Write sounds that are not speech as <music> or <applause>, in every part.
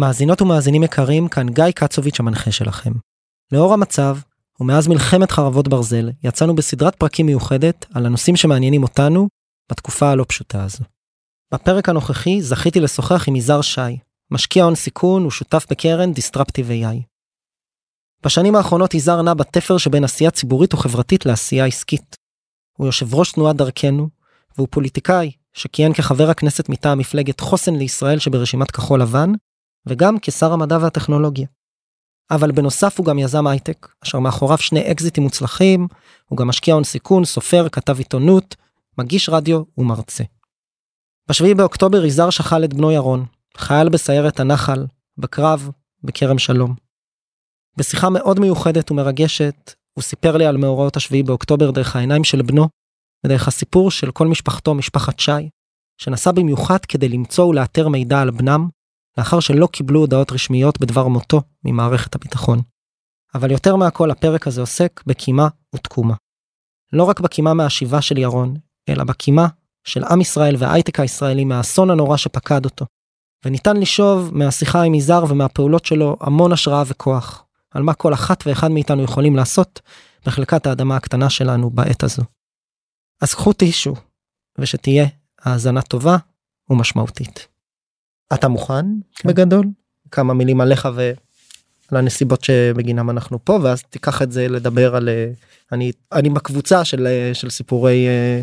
מאזינות ומאזינים יקרים, כאן גיא קצוביץ' המנחה שלכם. לאור המצב, ומאז מלחמת חרבות ברזל, יצאנו בסדרת פרקים מיוחדת על הנושאים שמעניינים אותנו בתקופה הלא פשוטה הזו. בפרק הנוכחי זכיתי לשוחח עם יזהר שי, משקיע הון סיכון ושותף בקרן Disruptive AI. בשנים האחרונות יזהר נע בתפר שבין עשייה ציבורית וחברתית לעשייה עסקית. הוא יושב ראש תנועת דרכנו, והוא פוליטיקאי שכיהן כחבר הכנסת מטעם מפלגת חוסן לישראל שברשימת כחול לבן, וגם כשר המדע והטכנולוגיה. אבל בנוסף הוא גם יזם הייטק, אשר מאחוריו שני אקזיטים מוצלחים, הוא גם משקיע הון סיכון, סופר, כתב עיתונות, מגיש רדיו ומרצה. ב-7 באוקטובר יזהר שכל את בנו ירון, חייל בסיירת הנחל, בקרב, בכרם שלום. בשיחה מאוד מיוחדת ומרגשת, הוא סיפר לי על מאורעות השביעי באוקטובר דרך העיניים של בנו, ודרך הסיפור של כל משפחתו, משפחת שי, שנסע במיוחד כדי למצוא ולאתר מידע על בנם, לאחר שלא קיבלו הודעות רשמיות בדבר מותו ממערכת הביטחון. אבל יותר מהכל הפרק הזה עוסק בקימה ותקומה. לא רק בקימה מהשיבה של ירון, אלא בקימה של עם ישראל וההייטק הישראלי מהאסון הנורא שפקד אותו. וניתן לשאוב מהשיחה עם יזהר ומהפעולות שלו המון השראה וכוח, על מה כל אחת ואחד מאיתנו יכולים לעשות בחלקת האדמה הקטנה שלנו בעת הזו. אז קחו טישו, ושתהיה האזנה טובה ומשמעותית. אתה מוכן כן. בגדול? כמה מילים עליך ועל הנסיבות שבגינם אנחנו פה ואז תיקח את זה לדבר על אה, אני אני בקבוצה של אה, של סיפורי אה,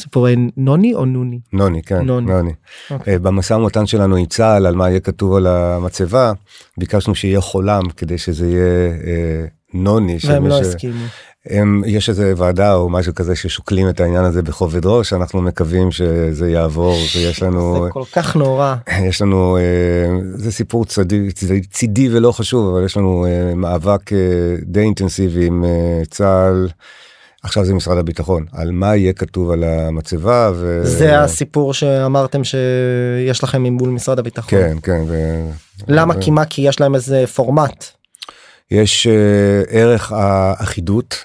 סיפורי נוני או נוני נוני כן נוני, נוני. Okay. אוקיי. במשא ומתן שלנו עם צה"ל על מה יהיה כתוב על המצבה ביקשנו שיהיה חולם כדי שזה יהיה נוני. והם לא הסכימו. הם, יש איזה ועדה או משהו כזה ששוקלים את העניין הזה בכובד ראש אנחנו מקווים שזה יעבור ויש לנו זה כל כך נורא. <laughs> יש לנו אה, זה סיפור צדי, צדי צידי ולא חשוב אבל יש לנו אה, מאבק אה, די אינטנסיבי עם צה"ל. עכשיו זה משרד הביטחון. על מה יהיה כתוב על המצבה ו... זה הסיפור שאמרתם שיש לכם מול משרד הביטחון. כן כן ו... למה? ו... כי מה? כי יש להם איזה פורמט. יש uh, ערך האחידות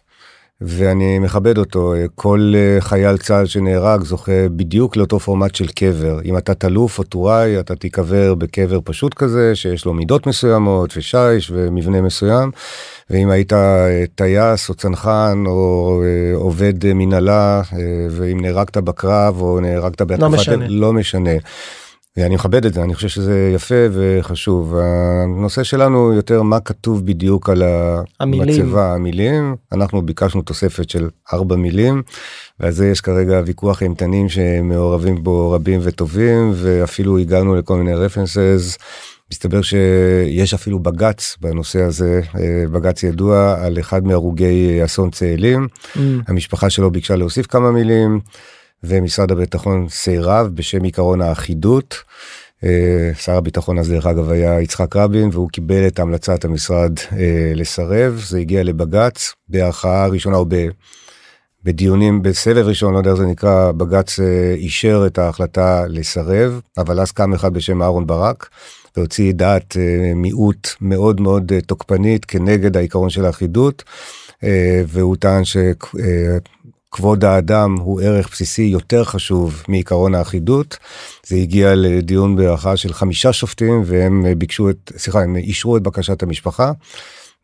ואני מכבד אותו. כל אה, חייל צה"ל שנהרג זוכה בדיוק לאותו פורמט של קבר. אם אתה תלוף או טוראי אתה תיקבר בקבר פשוט כזה שיש לו מידות מסוימות ושיש ומבנה מסוים. ואם היית אה, טייס או צנחן או אה, עובד מנהלה ואם נהרגת בקרב או נהרגת בהתקפת לא משנה. לא משנה. ואני מכבד את זה אני חושב שזה יפה וחשוב הנושא שלנו יותר מה כתוב בדיוק על המצבה המילים אנחנו ביקשנו תוספת של ארבע מילים ועל זה יש כרגע ויכוח אימתנים שמעורבים בו רבים וטובים ואפילו הגענו לכל מיני רפרנסס. מסתבר שיש אפילו בג"ץ בנושא הזה בג"ץ ידוע על אחד מהרוגי אסון צאלים mm. המשפחה שלו ביקשה להוסיף כמה מילים. ומשרד הביטחון סירב בשם עקרון האחידות. אה, שר הביטחון הזה דרך אגב היה יצחק רבין והוא קיבל את המלצת המשרד אה, לסרב זה הגיע לבג"ץ בהכרעה ראשונה או. בדיונים בסבב ראשון לא יודע איך זה נקרא בג"ץ אה, אישר את ההחלטה לסרב אבל אז קם אחד בשם אהרון ברק והוציא דעת מיעוט מאוד מאוד תוקפנית כנגד העיקרון של האחידות והוא טען ש... כבוד האדם הוא ערך בסיסי יותר חשוב מעיקרון האחידות. זה הגיע לדיון בהערכה של חמישה שופטים והם ביקשו את, סליחה, הם אישרו את בקשת המשפחה.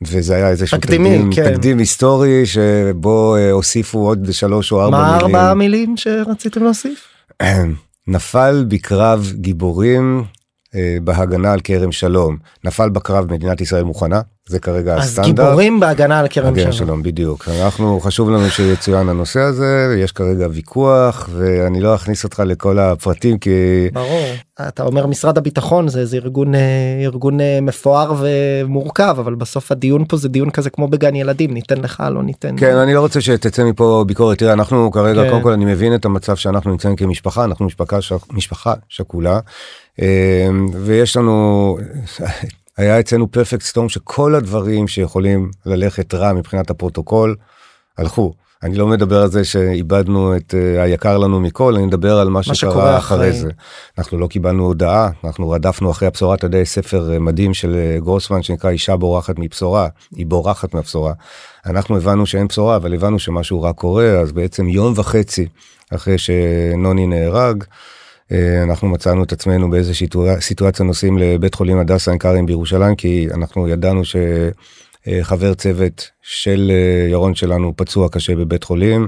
וזה היה איזה תקדימי, תקדים, כן. תקדים היסטורי שבו אה, הוסיפו עוד שלוש או ארבע מה מילים. מה ארבע מילים שרציתם להוסיף? נפל בקרב גיבורים אה, בהגנה על כרם שלום נפל בקרב מדינת ישראל מוכנה זה כרגע אז הסטנדרט. אז גיבורים בהגנה על כרם שלום. שלום בדיוק אנחנו חשוב לנו שיצוין הנושא הזה יש כרגע ויכוח ואני לא אכניס אותך לכל הפרטים כי ברור אתה אומר משרד הביטחון זה איזה ארגון אה, ארגון אה, מפואר ומורכב אבל בסוף הדיון פה זה דיון כזה כמו בגן ילדים ניתן לך לא ניתן כן אני לא רוצה שתצא מפה ביקורת תראה אנחנו כרגע כן. קודם כל אני מבין את המצב שאנחנו נמצאים כמשפחה אנחנו משפחה משפחה שכולה אמ, ויש לנו היה אצלנו perfect storm שכל הדברים שיכולים ללכת רע מבחינת הפרוטוקול הלכו. אני לא מדבר על זה שאיבדנו את uh, היקר לנו מכל אני מדבר על מה, מה שקרה אחרי זה. אנחנו לא קיבלנו הודעה אנחנו רדפנו אחרי הבשורה אתה יודע ספר uh, מדהים של uh, גרוסמן שנקרא אישה בורחת מבשורה היא בורחת מהבשורה. אנחנו הבנו שאין בשורה אבל הבנו שמשהו רע קורה אז בעצם יום וחצי אחרי שנוני נהרג. אנחנו מצאנו את עצמנו באיזושהי סיטואציה נוסעים לבית חולים הדסה עין כרם בירושלים כי אנחנו ידענו שחבר צוות של ירון שלנו פצוע קשה בבית חולים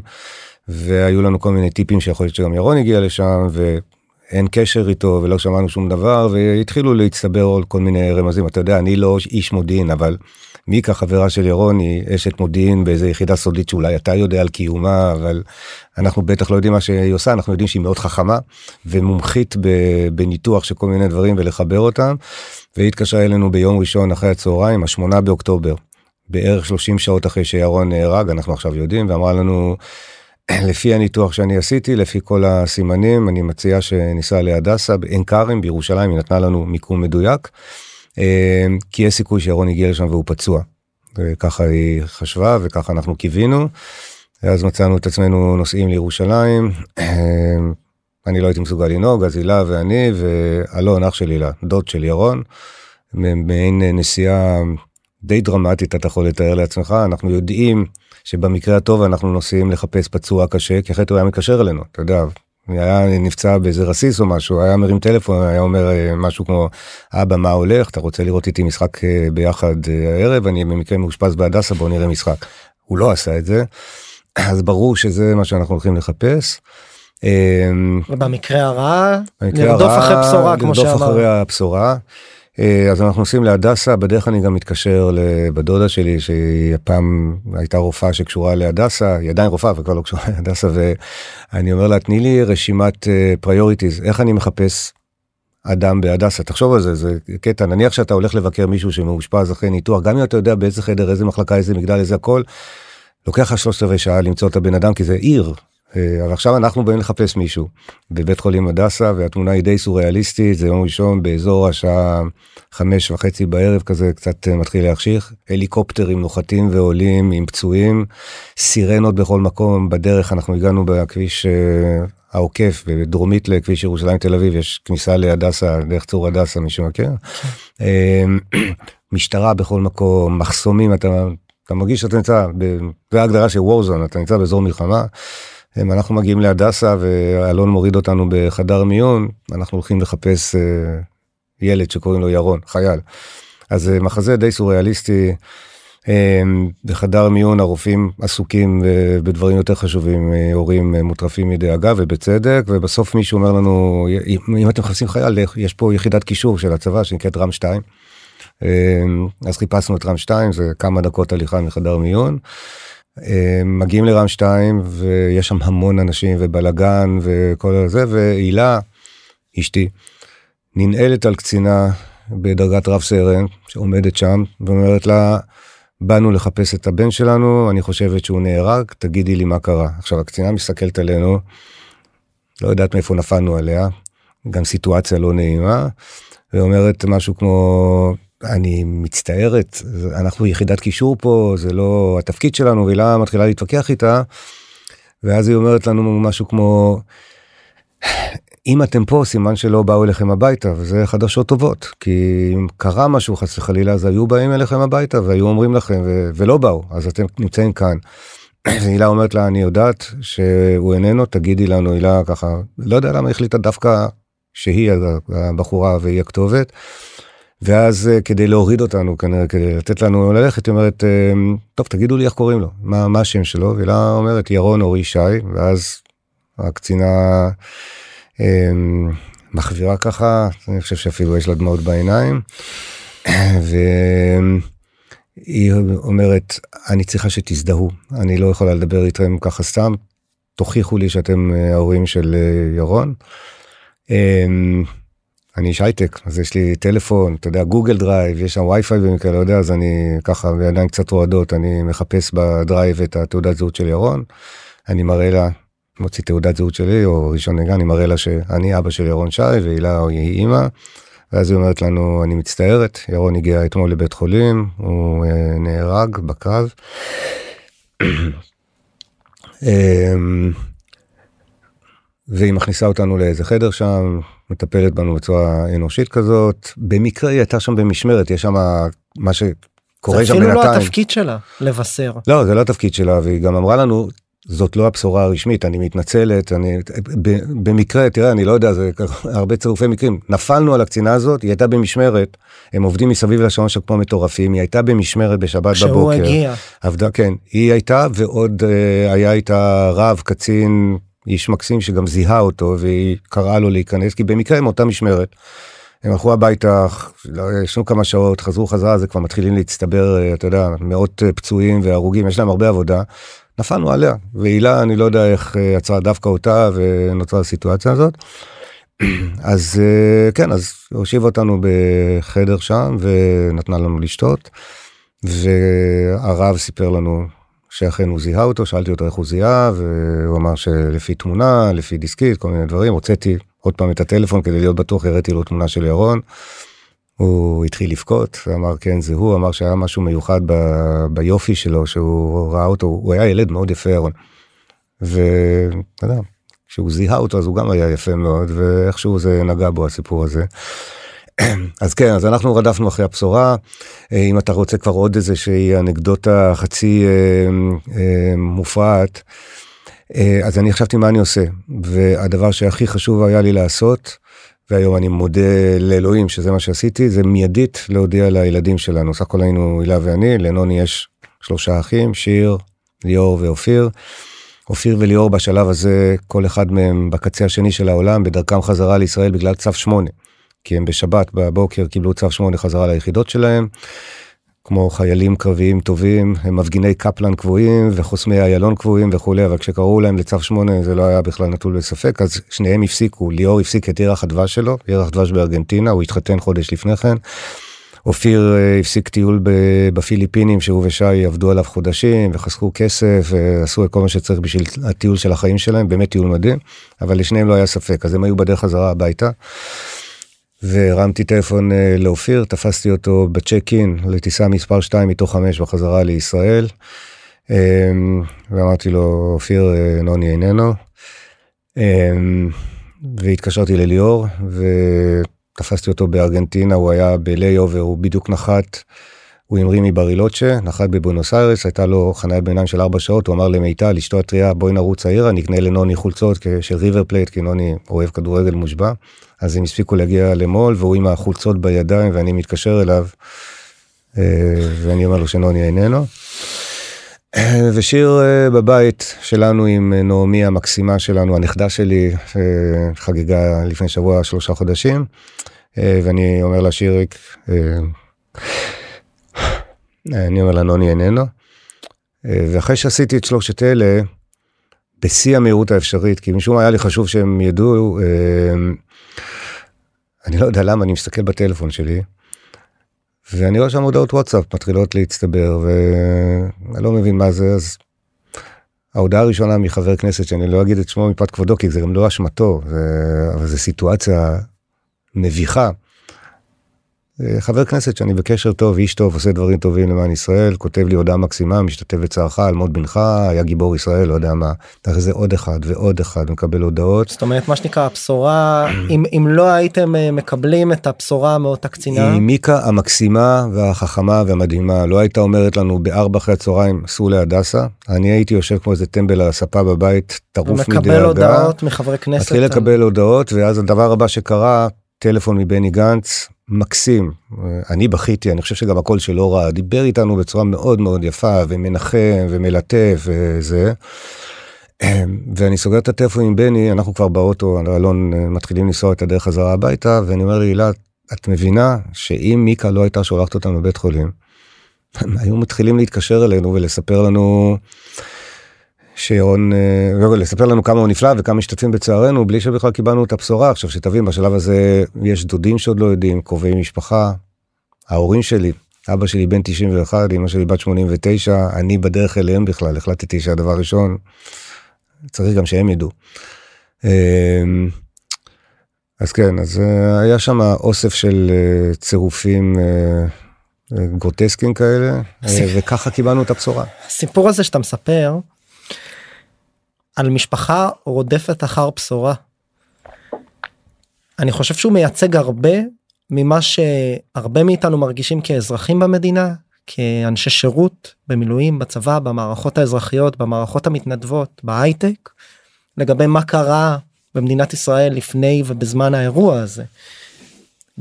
והיו לנו כל מיני טיפים שיכול להיות שגם ירון הגיע לשם ואין קשר איתו ולא שמענו שום דבר והתחילו להצטבר עוד כל מיני רמזים. אתה יודע אני לא איש מודיעין אבל מיקה חברה של ירון היא אשת מודיעין באיזה יחידה סודית שאולי אתה יודע על קיומה אבל אנחנו בטח לא יודעים מה שהיא עושה אנחנו יודעים שהיא מאוד חכמה ומומחית בניתוח של כל מיני דברים ולחבר אותם. והיא התקשרה אלינו ביום ראשון אחרי הצהריים השמונה באוקטובר בערך 30 שעות אחרי שירון נהרג אנחנו עכשיו יודעים ואמרה לנו. <clears throat> לפי הניתוח שאני עשיתי לפי כל הסימנים אני מציע שניסע להדסה בעין כרם בירושלים היא נתנה לנו מיקום מדויק. אה, כי יש סיכוי שירון הגיע לשם והוא פצוע. וככה היא חשבה וככה אנחנו קיווינו. אז מצאנו את עצמנו נוסעים לירושלים. אה, אני לא הייתי מסוגל לנהוג אז הילה ואני ואלון אח של הילה דוד של ירון. מעין נסיעה די דרמטית אתה יכול לתאר לעצמך אנחנו יודעים שבמקרה הטוב אנחנו נוסעים לחפש פצוע קשה כי אחרת הוא היה מתקשר אלינו אתה יודע היה נפצע באיזה רסיס או משהו היה מרים טלפון היה אומר אה, משהו כמו אבא מה הולך אתה רוצה לראות איתי משחק אה, ביחד אה, הערב אני במקרה מאושפז בהדסה בוא נראה משחק. הוא לא עשה את זה אז ברור שזה מה שאנחנו הולכים לחפש. במקרה הרע לרדוף אחרי בשורה כמו שאמרת. לרדוף אחרי הבשורה. אה, אז אנחנו נוסעים להדסה בדרך אני גם מתקשר לבת שלי שהיא הפעם הייתה רופאה שקשורה להדסה היא עדיין רופאה וכבר לא קשורה <laughs> להדסה ואני אומר לה תני לי רשימת priorities אה, איך אני מחפש אדם בהדסה תחשוב על זה זה קטע נניח שאתה הולך לבקר מישהו שמאושפז אחרי ניתוח גם אם אתה יודע באיזה חדר איזה מחלקה איזה מגדל איזה הכל. לוקח לך שלושת רבעי שעה למצוא את הבן אדם כי זה עיר אבל עכשיו אנחנו באים לחפש מישהו בבית חולים הדסה והתמונה היא די סוריאליסטית זה יום ראשון באזור השעה חמש וחצי בערב כזה קצת אה, מתחיל להחשיך הליקופטרים נוחתים ועולים עם פצועים סירנות בכל מקום בדרך אנחנו הגענו בכביש אה, העוקף בדרומית לכביש ירושלים תל אביב יש כניסה להדסה דרך צור הדסה מי שמכיר. משטרה בכל מקום מחסומים אתה אתה מרגיש שאתה נמצא, זה ההגדרה של וורזון, אתה נמצא באזור מלחמה. אנחנו מגיעים להדסה ואלון מוריד אותנו בחדר מיון, אנחנו הולכים לחפש אה, ילד שקוראים לו ירון, חייל. אז אה, מחזה די סוריאליסטי. אה, בחדר מיון הרופאים עסוקים בדברים יותר חשובים, הורים מוטרפים מדאגה ובצדק, ובסוף מישהו אומר לנו, אם אתם מחפשים חייל, יש פה יחידת קישור של הצבא שנקראת רם 2. אז חיפשנו את רם 2, זה כמה דקות הליכה מחדר מיון. מגיעים לרם 2 ויש שם המון אנשים ובלאגן וכל זה והילה אשתי ננעלת על קצינה בדרגת רב סרן שעומדת שם ואומרת לה באנו לחפש את הבן שלנו אני חושבת שהוא נהרג תגידי לי מה קרה. עכשיו הקצינה מסתכלת עלינו לא יודעת מאיפה נפלנו עליה גם סיטואציה לא נעימה ואומרת משהו כמו אני מצטערת, אנחנו יחידת קישור פה, זה לא התפקיד שלנו, והילה מתחילה להתווכח איתה, ואז היא אומרת לנו משהו כמו, אם אתם פה סימן שלא באו אליכם הביתה וזה חדשות טובות כי אם קרה משהו חס וחלילה אז היו באים אליכם הביתה והיו אומרים לכם ו- ולא באו אז אתם נמצאים כאן. <clears throat> הילה אומרת לה אני יודעת שהוא איננו תגידי לנו הילה ככה לא יודע למה החליטה דווקא שהיא הבחורה והיא הכתובת. ואז אה, כדי להוריד אותנו כנראה כדי לתת לנו ללכת היא אומרת אה, טוב תגידו לי איך קוראים לו מה מה השם שלו והיא אומרת ירון אורי שי ואז הקצינה אה, מחווירה ככה אני חושב שאפילו יש לה דמעות בעיניים. <clears throat> והיא אומרת אני צריכה שתזדהו אני לא יכולה לדבר איתכם ככה סתם תוכיחו לי שאתם ההורים של ירון. אני איש הייטק אז יש לי טלפון אתה יודע Google Drive יש שם וי-פיי במקרה לא יודע אז אני ככה בידיים קצת רועדות אני מחפש בדרייב את התעודת זהות של ירון. אני מראה לה מוציא תעודת זהות שלי או ראשון נגע אני מראה לה שאני אבא של ירון שי והילה היא אימא. ואז היא אומרת לנו אני מצטערת ירון הגיע אתמול לבית חולים הוא אה, נהרג בקרב. <clears throat> אמ, והיא מכניסה אותנו לאיזה חדר שם מטפלת בנו בצורה אנושית כזאת במקרה היא הייתה שם במשמרת יש שם מה שקורה שם בינתיים. זה אפילו לא התפקיד שלה לבשר. לא זה לא התפקיד שלה והיא גם אמרה לנו זאת לא הבשורה הרשמית, אני מתנצלת, אני, במקרה, תראה, אני לא יודע, זה הרבה צירופי מקרים, נפלנו על הקצינה הזאת, היא הייתה במשמרת, הם עובדים מסביב לשעון שם כמו מטורפים, היא הייתה במשמרת בשבת כשהוא בבוקר. כשהוא הגיע. עבדה, כן, היא הייתה, ועוד אה, היה איתה רב, קצין, איש מקסים שגם זיהה אותו, והיא קראה לו להיכנס, כי במקרה הם אותה משמרת. הם הלכו הביתה, לא, ישנו כמה שעות, חזרו חזרה, זה כבר מתחילים להצטבר, אה, אתה יודע, מאות אה, פצועים והרוגים, יש להם הרבה עבודה. נפלנו עליה, והילה, אני לא יודע איך אה, עצרה דווקא אותה ונוצרה הסיטואציה הזאת. <clears throat> אז כן, אז הושיבה אותנו בחדר שם ונתנה לנו לשתות, והרב סיפר לנו שאכן הוא זיהה אותו, שאלתי אותו איך הוא זיהה, והוא אמר שלפי תמונה, לפי דיסקית, כל מיני דברים, הוצאתי עוד פעם את הטלפון כדי להיות בטוח, הראיתי לו תמונה של ירון. הוא התחיל לבכות, ואמר כן זה הוא, אמר שהיה משהו מיוחד ב, ביופי שלו, שהוא ראה אותו, הוא היה ילד מאוד יפה ירון. ואתה יודע, כשהוא זיהה אותו אז הוא גם היה יפה מאוד, ואיכשהו זה נגע בו הסיפור הזה. <clears throat> אז כן, אז אנחנו רדפנו אחרי הבשורה. אם אתה רוצה כבר עוד איזה שהיא אנקדוטה חצי אה, אה, מופרעת, אה, אז אני חשבתי מה אני עושה, והדבר שהכי חשוב היה לי לעשות, והיום אני מודה לאלוהים שזה מה שעשיתי, זה מיידית להודיע לילדים שלנו. סך הכל היינו הילה ואני, לנוני יש שלושה אחים, שיר, ליאור ואופיר. אופיר וליאור בשלב הזה, כל אחד מהם בקצה השני של העולם, בדרכם חזרה לישראל בגלל צו 8. כי הם בשבת בבוקר קיבלו צו 8 חזרה ליחידות שלהם. כמו חיילים קרביים טובים, הם מפגיני קפלן קבועים וחוסמי איילון קבועים וכולי, אבל כשקראו להם לצו 8 זה לא היה בכלל נטול בספק, אז שניהם הפסיקו, ליאור הפסיק את ירח הדבש שלו, ירח דבש בארגנטינה, הוא התחתן חודש לפני כן. אופיר אה, הפסיק טיול בפיליפינים שהוא ושי עבדו עליו חודשים וחסכו כסף ועשו את כל מה שצריך בשביל הטיול של החיים שלהם, באמת טיול מדהים, אבל לשניהם לא היה ספק, אז הם היו בדרך חזרה הביתה. והרמתי טלפון אה, לאופיר, תפסתי אותו בצ'ק אין לטיסה מספר 2 מתוך 5 בחזרה לישראל. אמ, ואמרתי לו, אופיר, אה, נוני איננו. אמ, והתקשרתי לליאור ותפסתי אותו בארגנטינה, הוא היה ב layover, הוא בדיוק נחת. הוא המריא מברילוצ'ה, נחת בבונוס איירס, הייתה לו חניית ביניים של 4 שעות, הוא אמר למיטל, אשתו הטריה, בואי נרוץ העירה, נקנה לנוני חולצות של ריבר פלייט, כי נוני אוהד כדורגל מושבע. אז הם הספיקו להגיע ל mall, והוא עם החולצות בידיים, ואני מתקשר אליו, אה, ואני אומר לו שנוני איננו. ושיר אה, בבית שלנו עם נעמי המקסימה שלנו, הנכדה שלי, אה, חגגה לפני שבוע שלושה חודשים, ואני אומר לה שיריק, אני אומר לה נוני איננו. ואחרי שעשיתי את שלושת אלה, בשיא המהירות האפשרית, כי משום מה היה לי חשוב שהם ידעו, אני לא יודע למה, אני מסתכל בטלפון שלי, ואני רואה שם הודעות וואטסאפ מתחילות להצטבר, ואני לא מבין מה זה, אז ההודעה הראשונה מחבר כנסת, שאני לא אגיד את שמו מפאת כבודו, כי זה גם לא אשמתו, אבל זו סיטואציה מביכה. חבר כנסת שאני בקשר טוב, איש טוב, עושה דברים טובים למען ישראל, כותב לי הודעה מקסימה, משתתף בצערך על מות בנך, היה גיבור ישראל, לא יודע מה. אחרי זה עוד אחד ועוד אחד מקבל הודעות. זאת אומרת, מה שנקרא, הבשורה, <clears throat> אם, אם לא הייתם אה, מקבלים את הבשורה מאותה קצינה. היא מיקה המקסימה והחכמה והמדהימה, לא הייתה אומרת לנו בארבע אחרי הצהריים, סעו להדסה. אני הייתי יושב כמו איזה טמבל על הספה בבית, טרוף מדאגה. ומקבל הודעות מחברי כנסת. מתחיל לקבל הודעות, ואז הדבר הבא שקרה, טלפון מבני גנץ, מקסים. אני בכיתי, אני חושב שגם הקול שלו רע, דיבר איתנו בצורה מאוד מאוד יפה ומנחם ומלטף וזה. ואני סוגר את הטלפון עם בני, אנחנו כבר באוטו, אלון מתחילים לנסוע את הדרך חזרה הביתה, ואני אומר להילה, את מבינה שאם מיקה לא הייתה שולחת אותנו לבית חולים, <laughs> היו מתחילים להתקשר אלינו ולספר לנו שירון, אה, לספר לנו כמה הוא נפלא וכמה משתתפים בצערנו בלי שבכלל קיבלנו את הבשורה. עכשיו שתבין, בשלב הזה יש דודים שעוד לא יודעים, קרובי משפחה, ההורים שלי, אבא שלי בן 91, אמא שלי בת 89, אני בדרך אליהם בכלל, החלטתי שהדבר ראשון, צריך גם שהם ידעו. אמ, אז כן, אז אה, היה שם אוסף של אה, צירופים גרוטסקיים כאלה, וככה קיבלנו את הבשורה. הסיפור הזה שאתה מספר, על משפחה רודפת אחר בשורה. אני חושב שהוא מייצג הרבה ממה שהרבה מאיתנו מרגישים כאזרחים במדינה, כאנשי שירות במילואים בצבא במערכות האזרחיות במערכות המתנדבות בהייטק לגבי מה קרה במדינת ישראל לפני ובזמן האירוע הזה.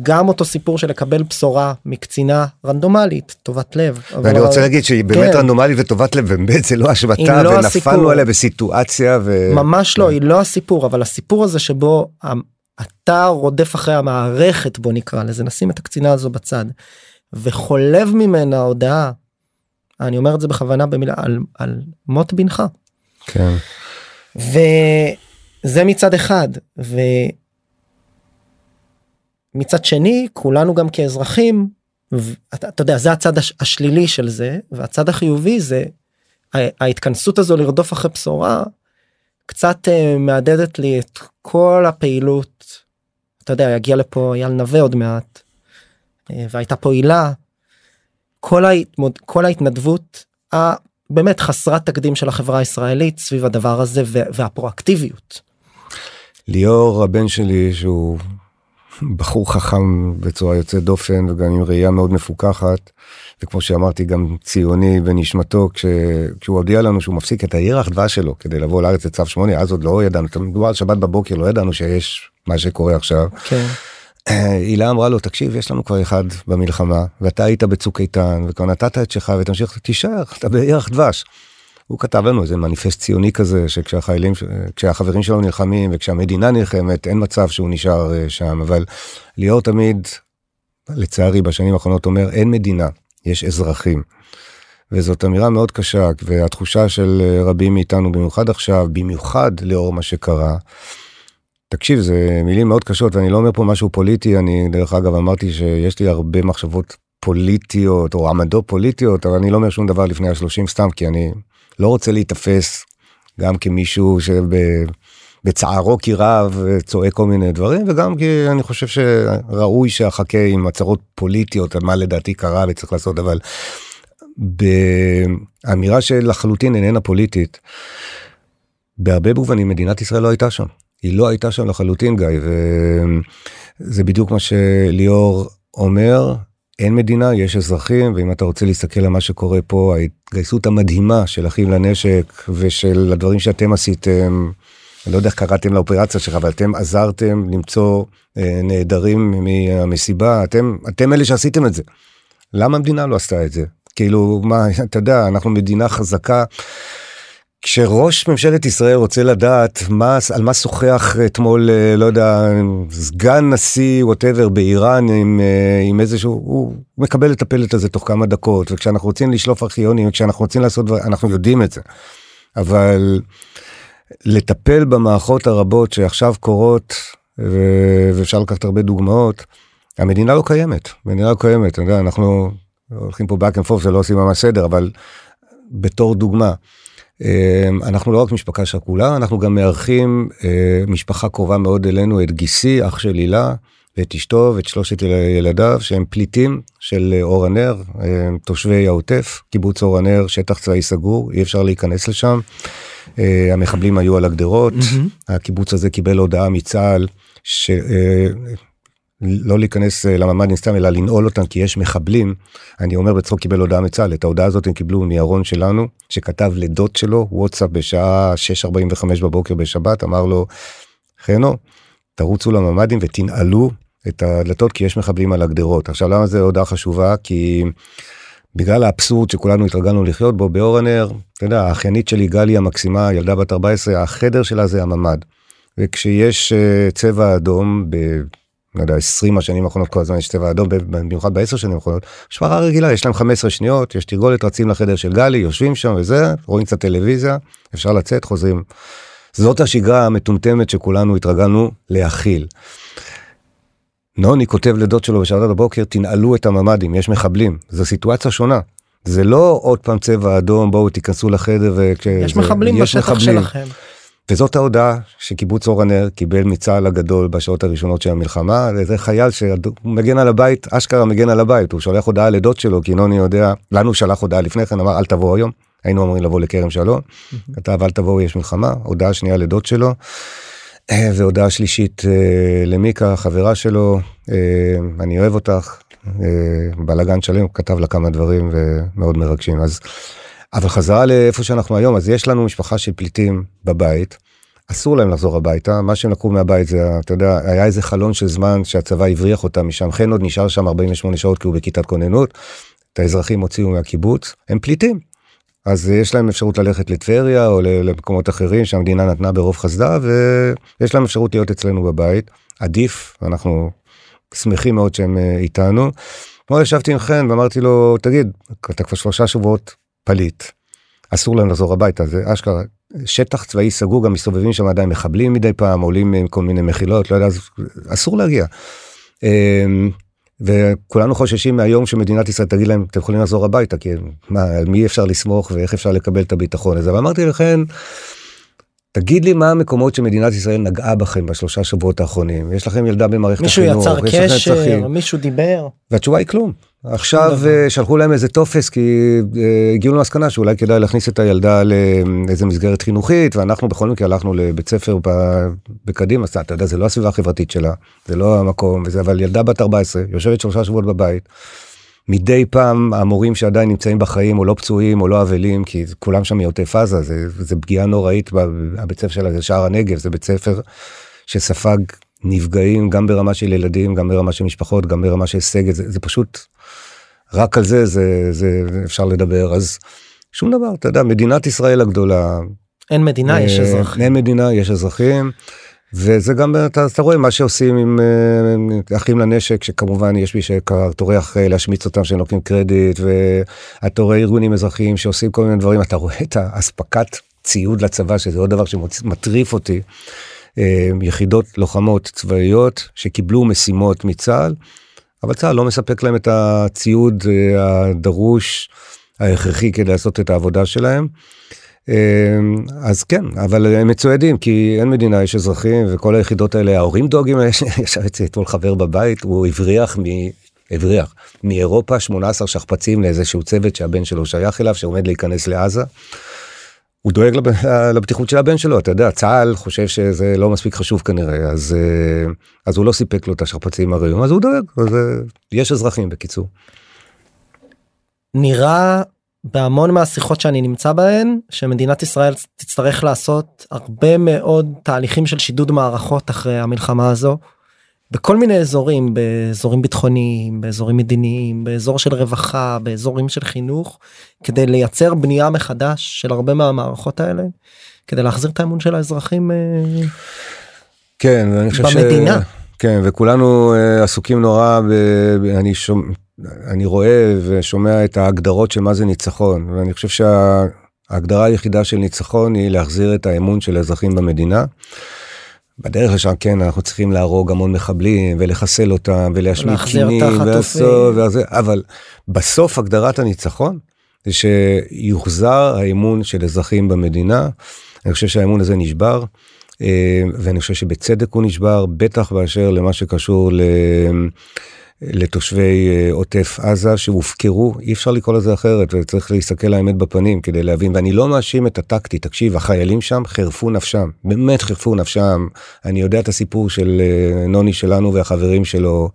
גם אותו סיפור של לקבל בשורה מקצינה רנדומלית טובת לב. ואני אבל... רוצה להגיד שהיא באמת כן. רנדומלית וטובת לב באמת זה לא השבתה לא ונפלנו. עליה בסיטואציה ו... ממש לא היא לא הסיפור אבל הסיפור הזה שבו אתה רודף אחרי המערכת בוא נקרא לזה נשים את הקצינה הזו בצד וחולב ממנה הודעה. אני אומר את זה בכוונה במילה על, על מות בנך. כן. וזה מצד אחד ומצד שני כולנו גם כאזרחים אתה, אתה יודע זה הצד הש, השלילי של זה והצד החיובי זה ההתכנסות הזו לרדוף אחרי בשורה קצת uh, מהדהדת לי את כל הפעילות. אתה יודע יגיע לפה אייל נווה עוד מעט אה, והייתה פה הילה. כל, ההתמוד... כל ההתנדבות הבאמת חסרת תקדים של החברה הישראלית סביב הדבר הזה והפרואקטיביות. ליאור הבן שלי שהוא בחור חכם בצורה יוצאת דופן וגם עם ראייה מאוד מפוקחת וכמו שאמרתי גם ציוני בנשמתו כש... כשהוא הודיע לנו שהוא מפסיק את הירח דבש שלו כדי לבוא לארץ לצו 8 אז עוד לא ידענו מדובר על שבת בבוקר לא ידענו שיש מה שקורה עכשיו. כן. הילה אמרה לו תקשיב יש לנו כבר אחד במלחמה ואתה היית בצוק איתן וכבר נתת את שלך ותמשיך תישאר אתה בירח דבש. הוא כתב לנו איזה מניפסט ציוני כזה שכשהחיילים כשהחברים שלו נלחמים וכשהמדינה נלחמת אין מצב שהוא נשאר אה, שם אבל ליאור תמיד לצערי בשנים האחרונות אומר אין מדינה יש אזרחים. וזאת אמירה מאוד קשה והתחושה של אה, רבים מאיתנו במיוחד עכשיו במיוחד לאור מה שקרה. תקשיב זה מילים מאוד קשות ואני לא אומר פה משהו פוליטי אני דרך אגב אמרתי שיש לי הרבה מחשבות פוליטיות או עמדות פוליטיות אבל אני לא אומר שום דבר לפני השלושים סתם כי אני לא רוצה להיתפס גם כמישהו שבצערו כי רב צועק כל מיני דברים וגם כי אני חושב שראוי שאחכה עם הצהרות פוליטיות על מה לדעתי קרה וצריך לעשות אבל באמירה שלחלוטין איננה פוליטית. בהרבה מובנים מדינת ישראל לא הייתה שם. היא לא הייתה שם לחלוטין גיא וזה בדיוק מה שליאור אומר אין מדינה יש אזרחים ואם אתה רוצה להסתכל על מה שקורה פה ההתגייסות המדהימה של אחים לנשק ושל הדברים שאתם עשיתם. אני לא יודע איך קראתם לאופרציה שלך אבל אתם עזרתם למצוא אה, נעדרים מהמסיבה אתם אתם אלה שעשיתם את זה. למה המדינה לא עשתה את זה כאילו מה <laughs> אתה יודע אנחנו מדינה חזקה. כשראש ממשלת ישראל רוצה לדעת מה על מה שוחח אתמול אה, לא יודע סגן נשיא ווטאבר באיראן עם, אה, עם איזשהו הוא מקבל את הפלט הזה תוך כמה דקות וכשאנחנו רוצים לשלוף ארכיונים כשאנחנו רוצים לעשות דברים אנחנו יודעים את זה. אבל לטפל במערכות הרבות שעכשיו קורות ואפשר לקחת הרבה דוגמאות המדינה לא קיימת מדינה לא קיימת אתה יודע, אנחנו הולכים פה back and forth ולא עושים ממש סדר אבל בתור דוגמה. אמ, אנחנו לא רק משפחה שכולה, אנחנו גם מארחים אה, משפחה קרובה מאוד אלינו, את גיסי, אח של הילה, ואת אשתו ואת שלושת ילדיו, שהם פליטים של אה, אור הנר, אה, תושבי העוטף, קיבוץ אור הנר, שטח צבאי סגור, אי אפשר להיכנס לשם. המחבלים היו על הגדרות. הקיבוץ הזה קיבל הודעה מצה"ל. ש... לא להיכנס אה, לממ"דים סתם אלא לנעול אותם כי יש מחבלים. אני אומר בצחוק קיבל הודעה מצה"ל את ההודעה הזאת הם קיבלו מירון שלנו שכתב לדוד שלו וואטסאפ בשעה 6:45 בבוקר בשבת אמר לו חנו תרוצו לממ"דים ותנעלו את הדלתות כי יש מחבלים על הגדרות עכשיו למה זה הודעה חשובה כי. בגלל האבסורד שכולנו התרגלנו לחיות בו באור הנר, אתה יודע, האחיינית שלי גלי המקסימה, ילדה בת 14, החדר שלה זה הממ"ד. וכשיש uh, צבע אדום לא יודע 20 השנים האחרונות כל הזמן יש צבע אדום במיוחד בעשר שנים האחרונות משפחה רגילה יש להם 15 שניות יש תרגולת רצים לחדר של גלי יושבים שם וזה רואים קצת טלוויזיה אפשר לצאת חוזרים. זאת השגרה המטומטמת שכולנו התרגלנו להכיל. נוני כותב לדוד שלו בשעת הבוקר תנעלו את הממ"דים יש מחבלים זו סיטואציה שונה. זה לא עוד פעם צבע אדום בואו תיכנסו לחדר ויש מחבלים בשטח שלכם. וזאת ההודעה שקיבוץ אור הנר קיבל מצה"ל הגדול בשעות הראשונות של המלחמה. זה חייל שמגן על הבית אשכרה מגן על הבית. הוא שולח הודעה לדוד שלו כי נוני יודע לנו שלח הודעה לפני כן אמר אל תבוא היום. היינו אמורים לבוא לכרם שלום. כתב אל תבואו יש מלחמה. הודעה שנייה לדוד שלו. והודעה שלישית למיקה, חברה שלו, אני אוהב אותך, בלאגן שלם, כתב לה כמה דברים ומאוד מרגשים. אז, אבל חזרה לאיפה שאנחנו היום, אז יש לנו משפחה של פליטים בבית. אסור להם לחזור הביתה, מה שהם לקחו מהבית זה, אתה יודע, היה איזה חלון של זמן שהצבא הבריח אותם משם, חן עוד נשאר שם 48 שעות כי הוא בכיתת כוננות, את האזרחים הוציאו מהקיבוץ, הם פליטים. אז יש להם אפשרות ללכת לטבריה או למקומות אחרים שהמדינה נתנה ברוב חסדה ויש להם אפשרות להיות אצלנו בבית, עדיף, אנחנו שמחים מאוד שהם אה, איתנו. אתמול ישבתי עם חן ואמרתי לו, תגיד, אתה כבר שלושה שבועות פליט, אסור להם לחזור הביתה, זה אשכרה שטח צבאי סגור, גם מסתובבים שם עדיין מחבלים מדי פעם, עולים עם כל מיני מחילות, לא יודע, אסור להגיע. אמ, וכולנו חוששים מהיום שמדינת ישראל תגיד להם אתם יכולים לחזור הביתה כי מה על מי אפשר לסמוך ואיך אפשר לקבל את הביטחון הזה? ואמרתי לכם תגיד לי מה המקומות שמדינת ישראל נגעה בכם בשלושה שבועות האחרונים. יש לכם ילדה במערכת מישהו החינוך, מישהו יצר קשר מישהו דיבר? והתשובה היא כלום עכשיו uh, שלחו להם איזה טופס כי uh, הגיעו למסקנה שאולי כדאי להכניס את הילדה לאיזה מסגרת חינוכית ואנחנו בכל מקרה הלכנו לבית ספר בקדימה אתה יודע זה לא הסביבה החברתית שלה זה לא המקום וזה אבל ילדה בת 14 יושבת שלושה שבועות בבית. מדי פעם המורים שעדיין נמצאים בחיים או לא פצועים או לא אבלים כי כולם שם מעוטף עזה זה, זה פגיעה נוראית בבית ספר שלה זה שער הנגב זה בית ספר שספג נפגעים גם ברמה של ילדים גם ברמה של משפחות גם ברמה של סגל זה, זה פשוט רק על זה זה זה אפשר לדבר אז שום דבר אתה יודע מדינת ישראל הגדולה אין מדינה יש אה, אזרחים אין מדינה יש אזרחים. וזה גם אתה, אתה רואה מה שעושים עם uh, אחים לנשק שכמובן יש מי שטורח uh, להשמיץ אותם שהם לוקחים קרדיט ואתה רואה ארגונים אזרחיים שעושים כל מיני דברים אתה רואה את האספקת ציוד לצבא שזה עוד דבר שמטריף אותי. Uh, יחידות לוחמות צבאיות שקיבלו משימות מצה"ל אבל צה"ל לא מספק להם את הציוד uh, הדרוש ההכרחי כדי לעשות את העבודה שלהם. אמ, אז כן, אבל הם מצוידים, כי אין מדינה, יש אזרחים, וכל היחידות האלה, ההורים דואגים, <laughs> ישב אצלי אתמול חבר בבית, הוא הבריח מ... הבריח מאירופה 18 שכפ"צים לאיזשהו צוות שהבן שלו שייך אליו, שעומד להיכנס לעזה. הוא דואג לב... לבטיחות של הבן שלו, אתה יודע, צה"ל חושב שזה לא מספיק חשוב כנראה, אז, אה, אז הוא לא סיפק לו את השכפ"צים הראויים, אז הוא דואג, אז אה, יש אזרחים בקיצור. נראה בהמון מהשיחות שאני נמצא בהן שמדינת ישראל תצטרך לעשות הרבה מאוד תהליכים של שידוד מערכות אחרי המלחמה הזו. בכל מיני אזורים באזורים ביטחוניים באזורים מדיניים באזור של רווחה באזורים של חינוך כדי לייצר בנייה מחדש של הרבה מהמערכות האלה כדי להחזיר את האמון של האזרחים. אה, כן אני חושב במדינה. ש... כן וכולנו אה, עסוקים נורא ב... אני שומע אני רואה ושומע את ההגדרות של מה זה ניצחון ואני חושב שההגדרה היחידה של ניצחון היא להחזיר את האמון של האזרחים במדינה. בדרך לשם כן אנחנו צריכים להרוג המון מחבלים ולחסל אותם ולהשמיד קינים אבל בסוף הגדרת הניצחון זה שיוחזר האמון של אזרחים במדינה. אני חושב שהאמון הזה נשבר אה, ואני חושב שבצדק הוא נשבר בטח באשר למה שקשור ל... לתושבי אה, עוטף עזה שהופקרו. אי אפשר לקרוא לזה אחרת וצריך להסתכל לאמת בפנים כדי להבין ואני לא מאשים את הטקטי. תקשיב החיילים שם חירפו נפשם. באמת חירפו נפשם. אני יודע את הסיפור של אה, נוני שלנו והחברים שלו.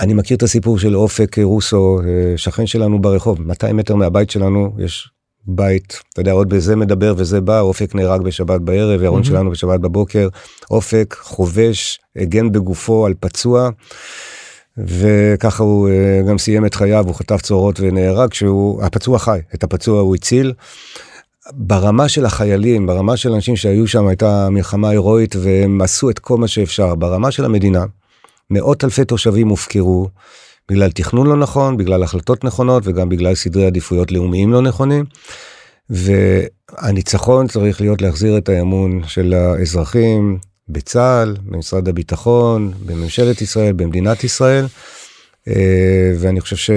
אני מכיר את הסיפור של אופק רוסו אה, שכן שלנו ברחוב. 200 מטר מהבית שלנו יש בית. אתה יודע עוד בזה מדבר וזה בא. אופק נהרג בשבת בערב ירון mm-hmm. שלנו בשבת בבוקר. אופק חובש הגן בגופו על פצוע. וככה הוא אה, גם סיים את חייו, הוא חטף צהרות ונהרג, שהוא, הפצוע חי, את הפצוע הוא הציל. ברמה של החיילים, ברמה של אנשים שהיו שם, הייתה מלחמה הירואית והם עשו את כל מה שאפשר. ברמה של המדינה, מאות אלפי תושבים הופקרו בגלל תכנון לא נכון, בגלל החלטות נכונות וגם בגלל סדרי עדיפויות לאומיים לא נכונים. והניצחון צריך להיות להחזיר את האמון של האזרחים, בצה"ל, במשרד הביטחון, בממשלת ישראל, במדינת ישראל. אה, ואני חושב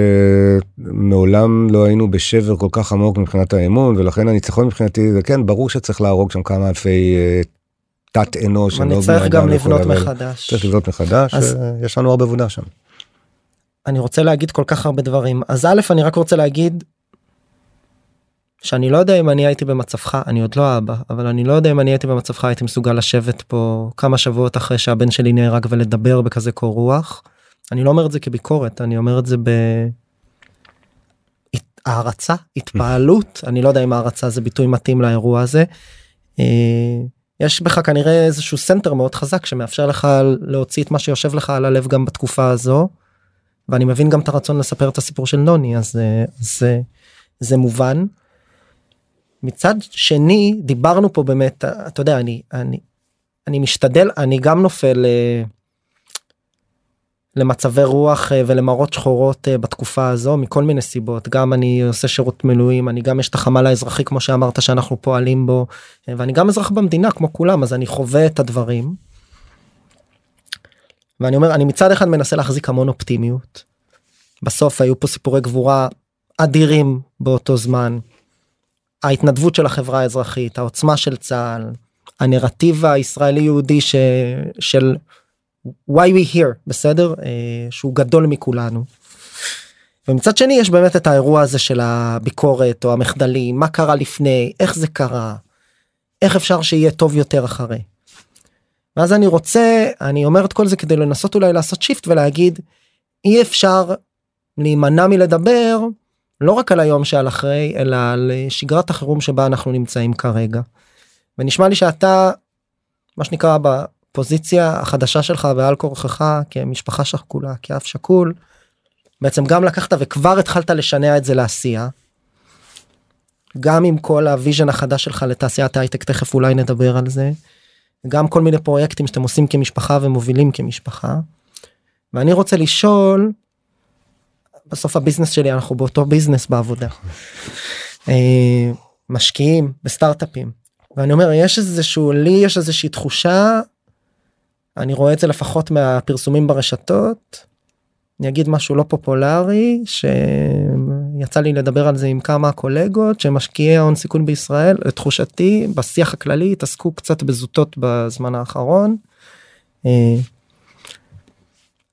שמעולם לא היינו בשבר כל כך עמוק מבחינת האמון ולכן הניצחון מבחינתי זה כן ברור שצריך להרוג שם כמה אלפי תת אנוש. אני צריך גם לבנות מחדש. צריך לבנות מחדש, אז... יש לנו הרבה עבודה שם. אני רוצה להגיד כל כך הרבה דברים אז א' אני רק רוצה להגיד שאני לא יודע אם אני הייתי במצבך אני עוד לא אבא אבל אני לא יודע אם אני הייתי במצבך הייתי מסוגל לשבת פה כמה שבועות אחרי שהבן שלי נהרג ולדבר בכזה קור רוח. אני לא אומר את זה כביקורת אני אומר את זה בהערצה התפעלות <laughs> אני לא יודע אם הערצה זה ביטוי מתאים לאירוע הזה. אה, יש בך כנראה איזשהו center מאוד חזק שמאפשר לך להוציא את מה שיושב לך על הלב גם בתקופה הזו. ואני מבין גם את הרצון לספר את הסיפור של נוני אז זה זה מובן. מצד שני דיברנו פה באמת אתה יודע אני אני אני משתדל אני גם נופל אה, למצבי רוח אה, ולמראות שחורות אה, בתקופה הזו מכל מיני סיבות גם אני עושה שירות מילואים אני גם יש את החמ"ל האזרחי כמו שאמרת שאנחנו פועלים בו ואני גם אזרח במדינה כמו כולם אז אני חווה את הדברים. ואני אומר אני מצד אחד מנסה להחזיק המון אופטימיות. בסוף היו פה סיפורי גבורה אדירים באותו זמן. ההתנדבות של החברה האזרחית העוצמה של צה"ל הנרטיב הישראלי יהודי ש... של why we here בסדר אה, שהוא גדול מכולנו. ומצד שני יש באמת את האירוע הזה של הביקורת או המחדלים מה קרה לפני איך זה קרה איך אפשר שיהיה טוב יותר אחרי. ואז אני רוצה אני אומר את כל זה כדי לנסות אולי לעשות שיפט ולהגיד אי אפשר להימנע מלדבר לא רק על היום שעל אחרי אלא על שגרת החירום שבה אנחנו נמצאים כרגע. ונשמע לי שאתה מה שנקרא בפוזיציה החדשה שלך ועל כורחך כמשפחה שכולה כאף שכול. בעצם גם לקחת וכבר התחלת לשנע את זה לעשייה. גם עם כל ה vision החדש שלך לתעשיית הייטק תכף אולי נדבר על זה. גם כל מיני פרויקטים שאתם עושים כמשפחה ומובילים כמשפחה. ואני רוצה לשאול בסוף הביזנס שלי אנחנו באותו ביזנס בעבודה. אה, משקיעים בסטארט-אפים ואני אומר יש איזשהו לי יש איזושהי תחושה אני רואה את זה לפחות מהפרסומים ברשתות. אני אגיד משהו לא פופולרי שיצא לי לדבר על זה עם כמה קולגות שמשקיעי ההון סיכון בישראל לתחושתי בשיח הכללי התעסקו קצת בזוטות בזמן האחרון.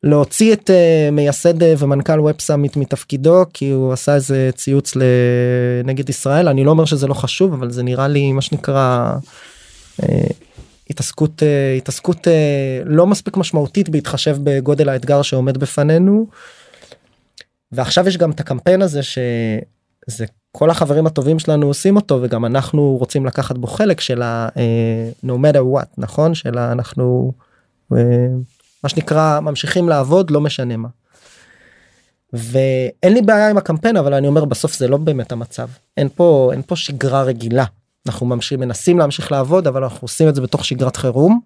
אה, להוציא את uh, מייסד uh, ומנכ"ל ווב סאמיט מתפקידו כי הוא עשה איזה ציוץ נגד ישראל אני לא אומר שזה לא חשוב אבל זה נראה לי מה שנקרא uh, התעסקות התעסקות לא מספיק משמעותית בהתחשב בגודל האתגר שעומד בפנינו. ועכשיו יש גם את הקמפיין הזה שזה כל החברים הטובים שלנו עושים אותו וגם אנחנו רוצים לקחת בו חלק של ה- no matter what נכון של אנחנו. מה שנקרא ממשיכים לעבוד לא משנה מה. ואין לי בעיה עם הקמפיין אבל אני אומר בסוף זה לא באמת המצב אין פה אין פה שגרה רגילה אנחנו ממשיכים מנסים להמשיך לעבוד אבל אנחנו עושים את זה בתוך שגרת חירום.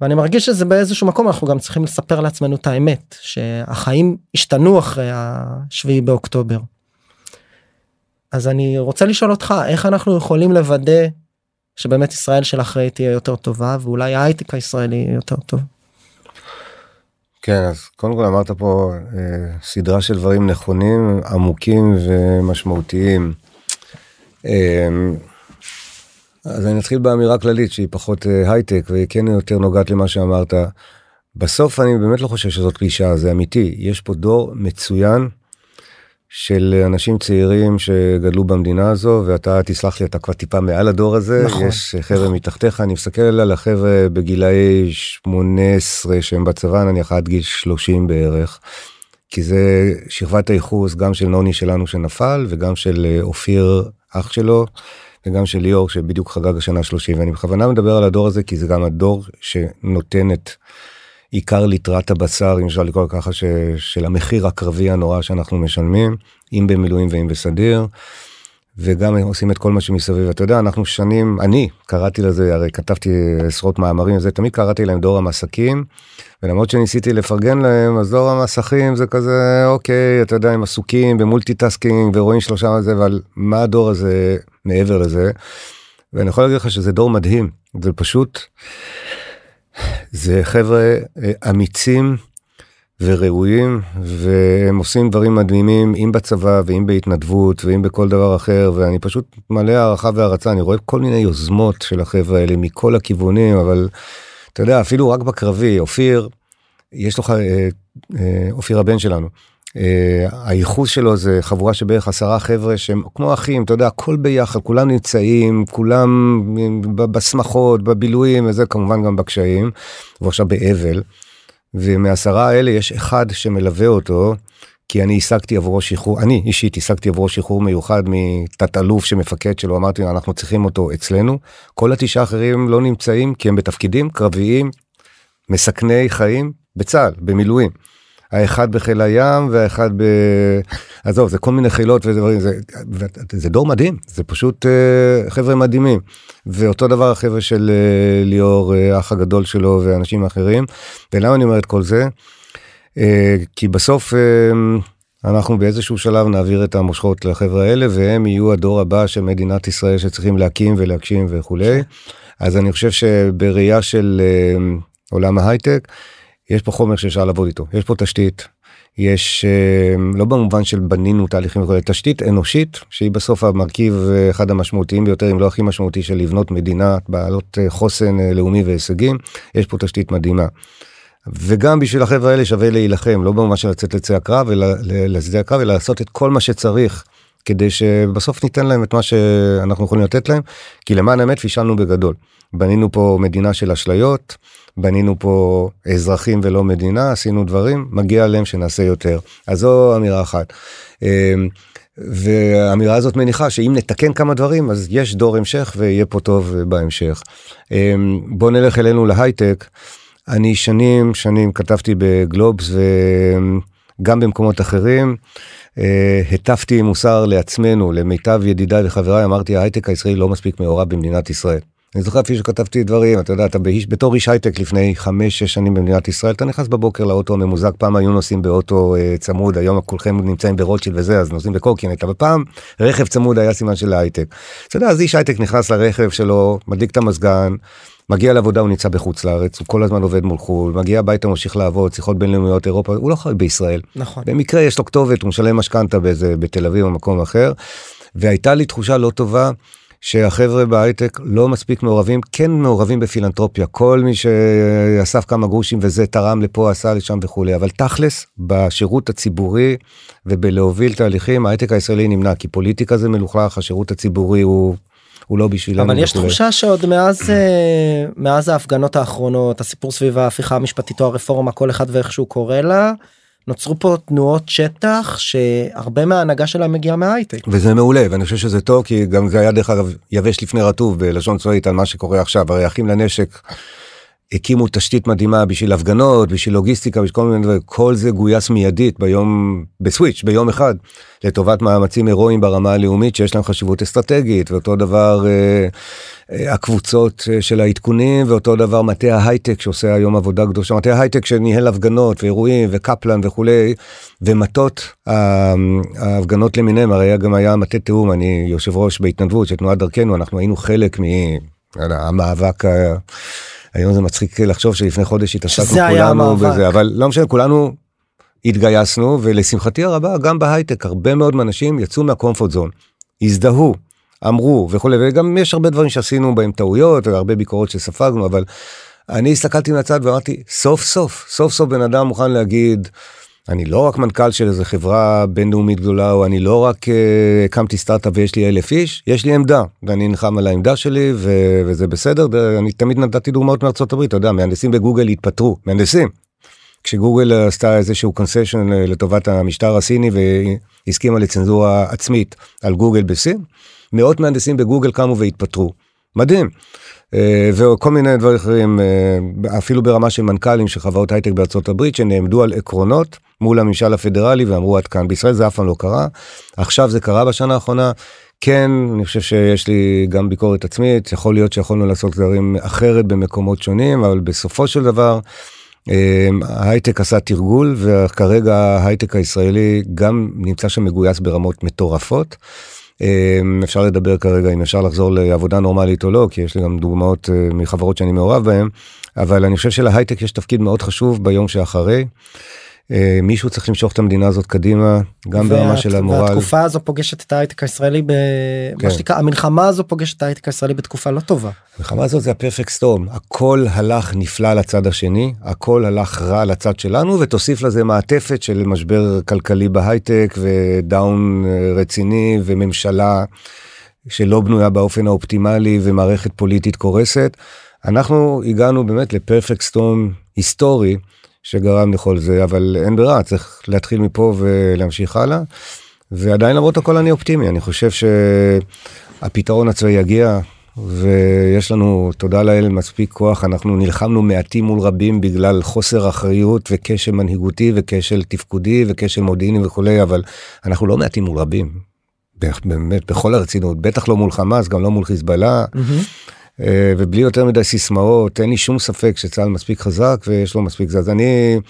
ואני מרגיש שזה באיזשהו מקום אנחנו גם צריכים לספר לעצמנו את האמת שהחיים השתנו אחרי השביעי באוקטובר. אז אני רוצה לשאול אותך איך אנחנו יכולים לוודא שבאמת ישראל של אחרי תהיה יותר טובה ואולי ההייטק הישראלי יותר טוב. כן אז קודם כל אמרת פה אה, סדרה של דברים נכונים עמוקים ומשמעותיים. אה, אז אני אתחיל באמירה כללית שהיא פחות אה, הייטק והיא כן יותר נוגעת למה שאמרת. בסוף אני באמת לא חושב שזאת קלישה זה אמיתי יש פה דור מצוין של אנשים צעירים שגדלו במדינה הזו ואתה תסלח לי אתה כבר טיפה מעל הדור הזה נכון, יש חבר'ה נכון. מתחתיך אני מסתכל על החבר'ה בגילאי 18 שהם בצבא נניח עד גיל 30 בערך. כי זה שכבת הייחוס גם של נוני שלנו שנפל וגם של אה, אופיר אח שלו וגם של ליאור שבדיוק חגג השנה 30 ואני בכוונה מדבר על הדור הזה כי זה גם הדור שנותן את. עיקר ליטרת הבשר אם אפשר לקרוא ככה ש, של המחיר הקרבי הנורא שאנחנו משלמים אם במילואים ואם בסדיר. וגם עושים את כל מה שמסביב אתה יודע אנחנו שנים אני קראתי לזה הרי כתבתי עשרות מאמרים זה תמיד קראתי להם דור המסכים. ולמרות שניסיתי לפרגן להם אז דור המסכים זה כזה אוקיי אתה יודע הם עסוקים ב multitasking ורואים שלושה זה אבל מה הדור הזה מעבר לזה. ואני יכול להגיד לך שזה דור מדהים זה פשוט זה חבר'ה אה, אמיצים וראויים והם עושים דברים מדהימים אם בצבא ואם בהתנדבות ואם בכל דבר אחר ואני פשוט מלא הערכה והערצה. אני רואה כל מיני יוזמות של החבר'ה האלה מכל הכיוונים אבל אתה יודע אפילו רק בקרבי אופיר יש לך אה, אה, אופיר הבן שלנו הייחוס שלו זה חבורה של בערך עשרה חבר'ה שהם כמו אחים, אתה יודע, הכל ביחד, כולם נמצאים, כולם בשמחות, בבילויים וזה, כמובן גם בקשיים, והוא עכשיו באבל. ומעשרה האלה יש אחד שמלווה אותו, כי אני השגתי עבורו שחרור, אני אישית השגתי עבורו שחרור מיוחד מתת אלוף שמפקד שלו, אמרתי אנחנו צריכים אותו אצלנו. כל התשעה האחרים לא נמצאים כי הם בתפקידים קרביים, מסכני חיים בצה"ל, במילואים. האחד בחיל הים והאחד ב... עזוב, זה כל מיני חילות ודברים, זה, זה דור מדהים, זה פשוט uh, חבר'ה מדהימים. ואותו דבר החבר'ה של uh, ליאור, uh, האח הגדול שלו ואנשים אחרים. ולמה אני אומר את כל זה? Uh, כי בסוף uh, אנחנו באיזשהו שלב נעביר את המושכות לחבר'ה האלה והם יהיו הדור הבא של מדינת ישראל שצריכים להקים ולהגשים וכולי. אז אני חושב שבראייה של uh, עולם ההייטק, יש פה חומר שאפשר לעבוד איתו, יש פה תשתית, יש אה, לא במובן של בנינו תהליכים וכולי, תשתית אנושית שהיא בסוף המרכיב אה, אחד המשמעותיים ביותר אם לא הכי משמעותי של לבנות מדינה בעלות אה, חוסן לאומי והישגים, יש פה תשתית מדהימה. וגם בשביל החבר'ה האלה שווה להילחם לא במובן של לצאת לצי הקרב אלא לשדה הקרב אלא לעשות את כל מה שצריך כדי שבסוף ניתן להם את מה שאנחנו יכולים לתת להם כי למען האמת פישלנו בגדול בנינו פה מדינה של אשליות. בנינו פה אזרחים ולא מדינה, עשינו דברים, מגיע להם שנעשה יותר. אז זו אמירה אחת. אמ, והאמירה הזאת מניחה שאם נתקן כמה דברים אז יש דור המשך ויהיה פה טוב בהמשך. אמ, בוא נלך אלינו להייטק. אני שנים שנים כתבתי בגלובס וגם במקומות אחרים. אה, הטפתי מוסר לעצמנו, למיטב ידידיי וחבריי, אמרתי ההייטק הישראלי לא מספיק מעורב במדינת ישראל. אני זוכר אפילו שכתבתי דברים, אתה יודע, אתה באיש, בתור איש הייטק לפני 5-6 שנים במדינת ישראל, אתה נכנס בבוקר לאוטו הממוזג, פעם היו נוסעים באוטו אה, צמוד, היום כולכם נמצאים ברוטשילד וזה, אז נוסעים בקורקינט, אבל פעם רכב צמוד היה סימן של הייטק. אתה יודע, אז איש הייטק נכנס לרכב שלו, מדליק את המזגן, מגיע לעבודה הוא נמצא בחוץ לארץ הוא כל הזמן עובד מול חו"ל מגיע הביתה ממשיך לעבוד שיחות בינלאומיות אירופה הוא לא חי בישראל נכון במקרה יש לו כתובת הוא משלם משכנתה בתל אביב או מקום אחר והייתה לי תחושה לא טובה שהחבר'ה בהייטק לא מספיק מעורבים, כן מעורבים בפילנטרופיה, כל מי שאסף כמה גרושים וזה תרם לפה, עשה לשם וכולי, אבל תכלס, בשירות הציבורי ובלהוביל תהליכים, ההייטק הישראלי נמנע, כי פוליטיקה זה מלוכלך, השירות הציבורי הוא הוא לא בשבילנו. אבל יש תחושה שעוד מאז אה, מאז ההפגנות האחרונות הסיפור סביב ההפיכה המשפטית או הרפורמה כל אחד ואיך שהוא קורא לה נוצרו פה תנועות שטח שהרבה מההנהגה שלה מגיעה מהייטק. וזה מעולה ואני חושב שזה טוב כי גם זה היה דרך אגב יבש לפני רטוב בלשון צבאית על מה שקורה עכשיו הרי אחים לנשק. הקימו תשתית מדהימה בשביל הפגנות בשביל לוגיסטיקה בשביל כל מיני דברים כל זה גויס מיידית ביום בסוויץ' ביום אחד לטובת מאמצים הירואיים ברמה הלאומית שיש להם חשיבות אסטרטגית ואותו דבר אה, אה, הקבוצות אה, של העדכונים ואותו דבר מטה ההייטק שעושה היום עבודה קדושה מטה ההייטק שניהל הפגנות ואירועים וקפלן וכולי ומטות אה, ההפגנות למיניהם הרי גם היה מטה תיאום אני יושב ראש בהתנדבות של תנועת דרכנו אנחנו היינו חלק מהמאבק. היום זה מצחיק לחשוב שלפני חודש התעסקנו כולנו בזה אבל לא משנה כולנו התגייסנו ולשמחתי הרבה גם בהייטק הרבה מאוד אנשים יצאו מהקומפורט זון הזדהו אמרו וכולי וגם יש הרבה דברים שעשינו בהם טעויות והרבה ביקורות שספגנו אבל אני הסתכלתי מהצד ואמרתי סוף סוף סוף סוף בן אדם מוכן להגיד. אני לא רק מנכ"ל של איזה חברה בינלאומית גדולה או אני לא רק uh, הקמתי סטארט-אפ ויש לי אלף איש יש לי עמדה ואני נלחם על העמדה שלי ו- וזה בסדר אני תמיד נתתי דוגמאות מארצות הברית אתה יודע מהנדסים בגוגל התפטרו מהנדסים. כשגוגל עשתה איזשהו concession לטובת המשטר הסיני והסכימה לצנזורה עצמית על גוגל בסין מאות מהנדסים בגוגל קמו והתפטרו מדהים. אה, וכל מיני דברים אחרים אה, אפילו ברמה של מנכ"לים של חברות הייטק בארצות הברית שנעמדו על עקרונות מול הממשל הפדרלי ואמרו עד כאן בישראל זה אף פעם לא קרה עכשיו זה קרה בשנה האחרונה כן אני חושב שיש לי גם ביקורת עצמית יכול להיות שיכולנו לעשות דברים אחרת במקומות שונים אבל בסופו של דבר. אה, ההייטק עשה תרגול וכרגע ההייטק הישראלי גם נמצא שם מגויס ברמות מטורפות. אמ, אפשר לדבר כרגע אם אפשר לחזור לעבודה נורמלית או לא, כי יש לי גם דוגמאות אה, מחברות שאני מעורב בהן, אבל אני חושב שלהייטק יש תפקיד מאוד חשוב ביום שאחרי. אה, מישהו צריך למשוך את המדינה הזאת קדימה גם וה... ברמה של המורל. והתקופה הזו פוגשת את ההייטק הישראלי במה כן. שנקרא המלחמה הזו פוגשת את ההייטק הישראלי בתקופה לא טובה. המלחמה הזאת זה הפרפקט סטורם הכל הלך נפלא לצד השני הכל הלך רע לצד שלנו ותוסיף לזה מעטפת של משבר כלכלי בהייטק ודאון אה, רציני וממשלה שלא בנויה באופן האופטימלי ומערכת פוליטית קורסת. אנחנו הגענו באמת לפרפקט סטורם היסטורי. שגרם לכל זה, אבל אין ברירה, צריך להתחיל מפה ולהמשיך הלאה. ועדיין למרות הכל אני אופטימי, אני חושב שהפתרון הצבאי יגיע, ויש לנו, תודה לאל, מספיק כוח, אנחנו נלחמנו מעטים מול רבים בגלל חוסר אחריות וכשל מנהיגותי וכשל תפקודי וכשל מודיעיני וכולי, אבל אנחנו לא מעטים מול רבים. באמת, בכל הרצינות, בטח לא מול חמאס, גם לא מול חיזבאללה. Mm-hmm. אה, ובלי יותר מדי סיסמאות אין לי שום ספק שצה"ל מספיק חזק ויש לו מספיק זה אז אני.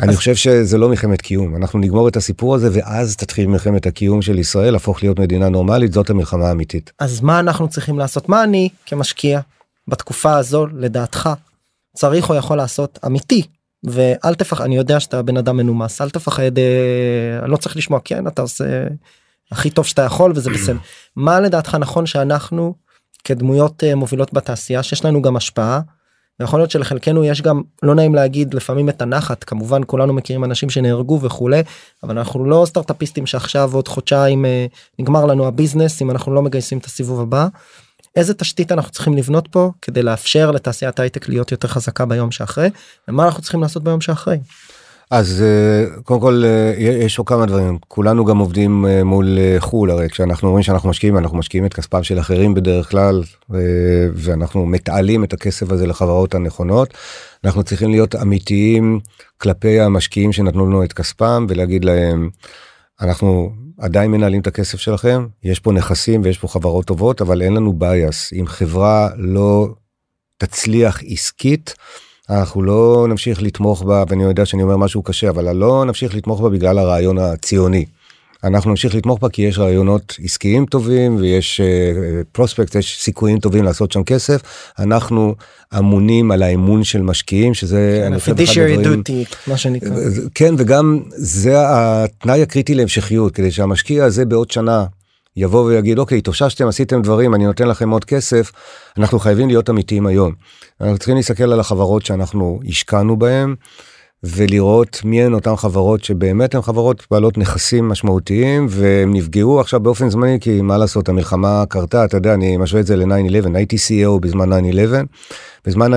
אני חושב שזה לא מלחמת קיום אנחנו נגמור את הסיפור הזה ואז תתחיל מלחמת הקיום של ישראל להפוך להיות מדינה נורמלית זאת המלחמה האמיתית. אז מה אנחנו צריכים לעשות מה אני כמשקיע בתקופה הזו לדעתך צריך או יכול לעשות אמיתי ואל תפחד אני יודע שאתה בן אדם מנומס אל תפחד אה, לא צריך לשמוע כן אתה עושה הכי טוב שאתה יכול וזה בסדר מה לדעתך נכון שאנחנו כדמויות אה, מובילות בתעשייה שיש לנו גם השפעה. יכול להיות שלחלקנו יש גם לא נעים להגיד לפעמים את הנחת כמובן כולנו מכירים אנשים שנהרגו וכולי אבל אנחנו לא סטארטאפיסטים שעכשיו עוד חודשיים אה, נגמר לנו הביזנס אם אנחנו לא מגייסים את הסיבוב הבא. איזה תשתית אנחנו צריכים לבנות פה כדי לאפשר לתעשיית הייטק להיות יותר חזקה ביום שאחרי ומה אנחנו צריכים לעשות ביום שאחרי. אז אה, קודם כל אה, יש עוד כמה דברים כולנו גם עובדים אה, מול חו"ל הרי כשאנחנו אומרים שאנחנו משקיעים אנחנו משקיעים את כספם של אחרים בדרך כלל ואנחנו מתעלים את הכסף הזה לחברות הנכונות אנחנו צריכים להיות אמיתיים כלפי המשקיעים שנתנו לנו את כספם ולהגיד להם אנחנו עדיין מנהלים את הכסף שלכם יש פה נכסים ויש פה חברות טובות אבל אין לנו בייס אם חברה לא תצליח עסקית. אנחנו לא נמשיך לתמוך בה ואני יודע שאני אומר משהו קשה אבל לא נמשיך לתמוך בה בגלל הרעיון הציוני. אנחנו נמשיך לתמוך בה כי יש רעיונות עסקיים טובים ויש פרוספקט uh, יש סיכויים טובים לעשות שם כסף אנחנו אמונים על האמון של משקיעים שזה כן, מה שנקרא כן וגם זה התנאי הקריטי להמשכיות כדי שהמשקיע הזה בעוד שנה יבוא ויגיד אוקיי התאוששתם עשיתם דברים אני נותן לכם עוד כסף אנחנו חייבים להיות אמיתיים היום. אנחנו צריכים להסתכל על החברות שאנחנו השקענו בהם ולראות מי הן אותן חברות שבאמת הן חברות בעלות נכסים משמעותיים והם נפגעו עכשיו באופן זמני כי מה לעשות המלחמה קרתה אתה יודע אני משווה את זה ל-9-11 הייתי CEO בזמן 9-11 בזמן 9-11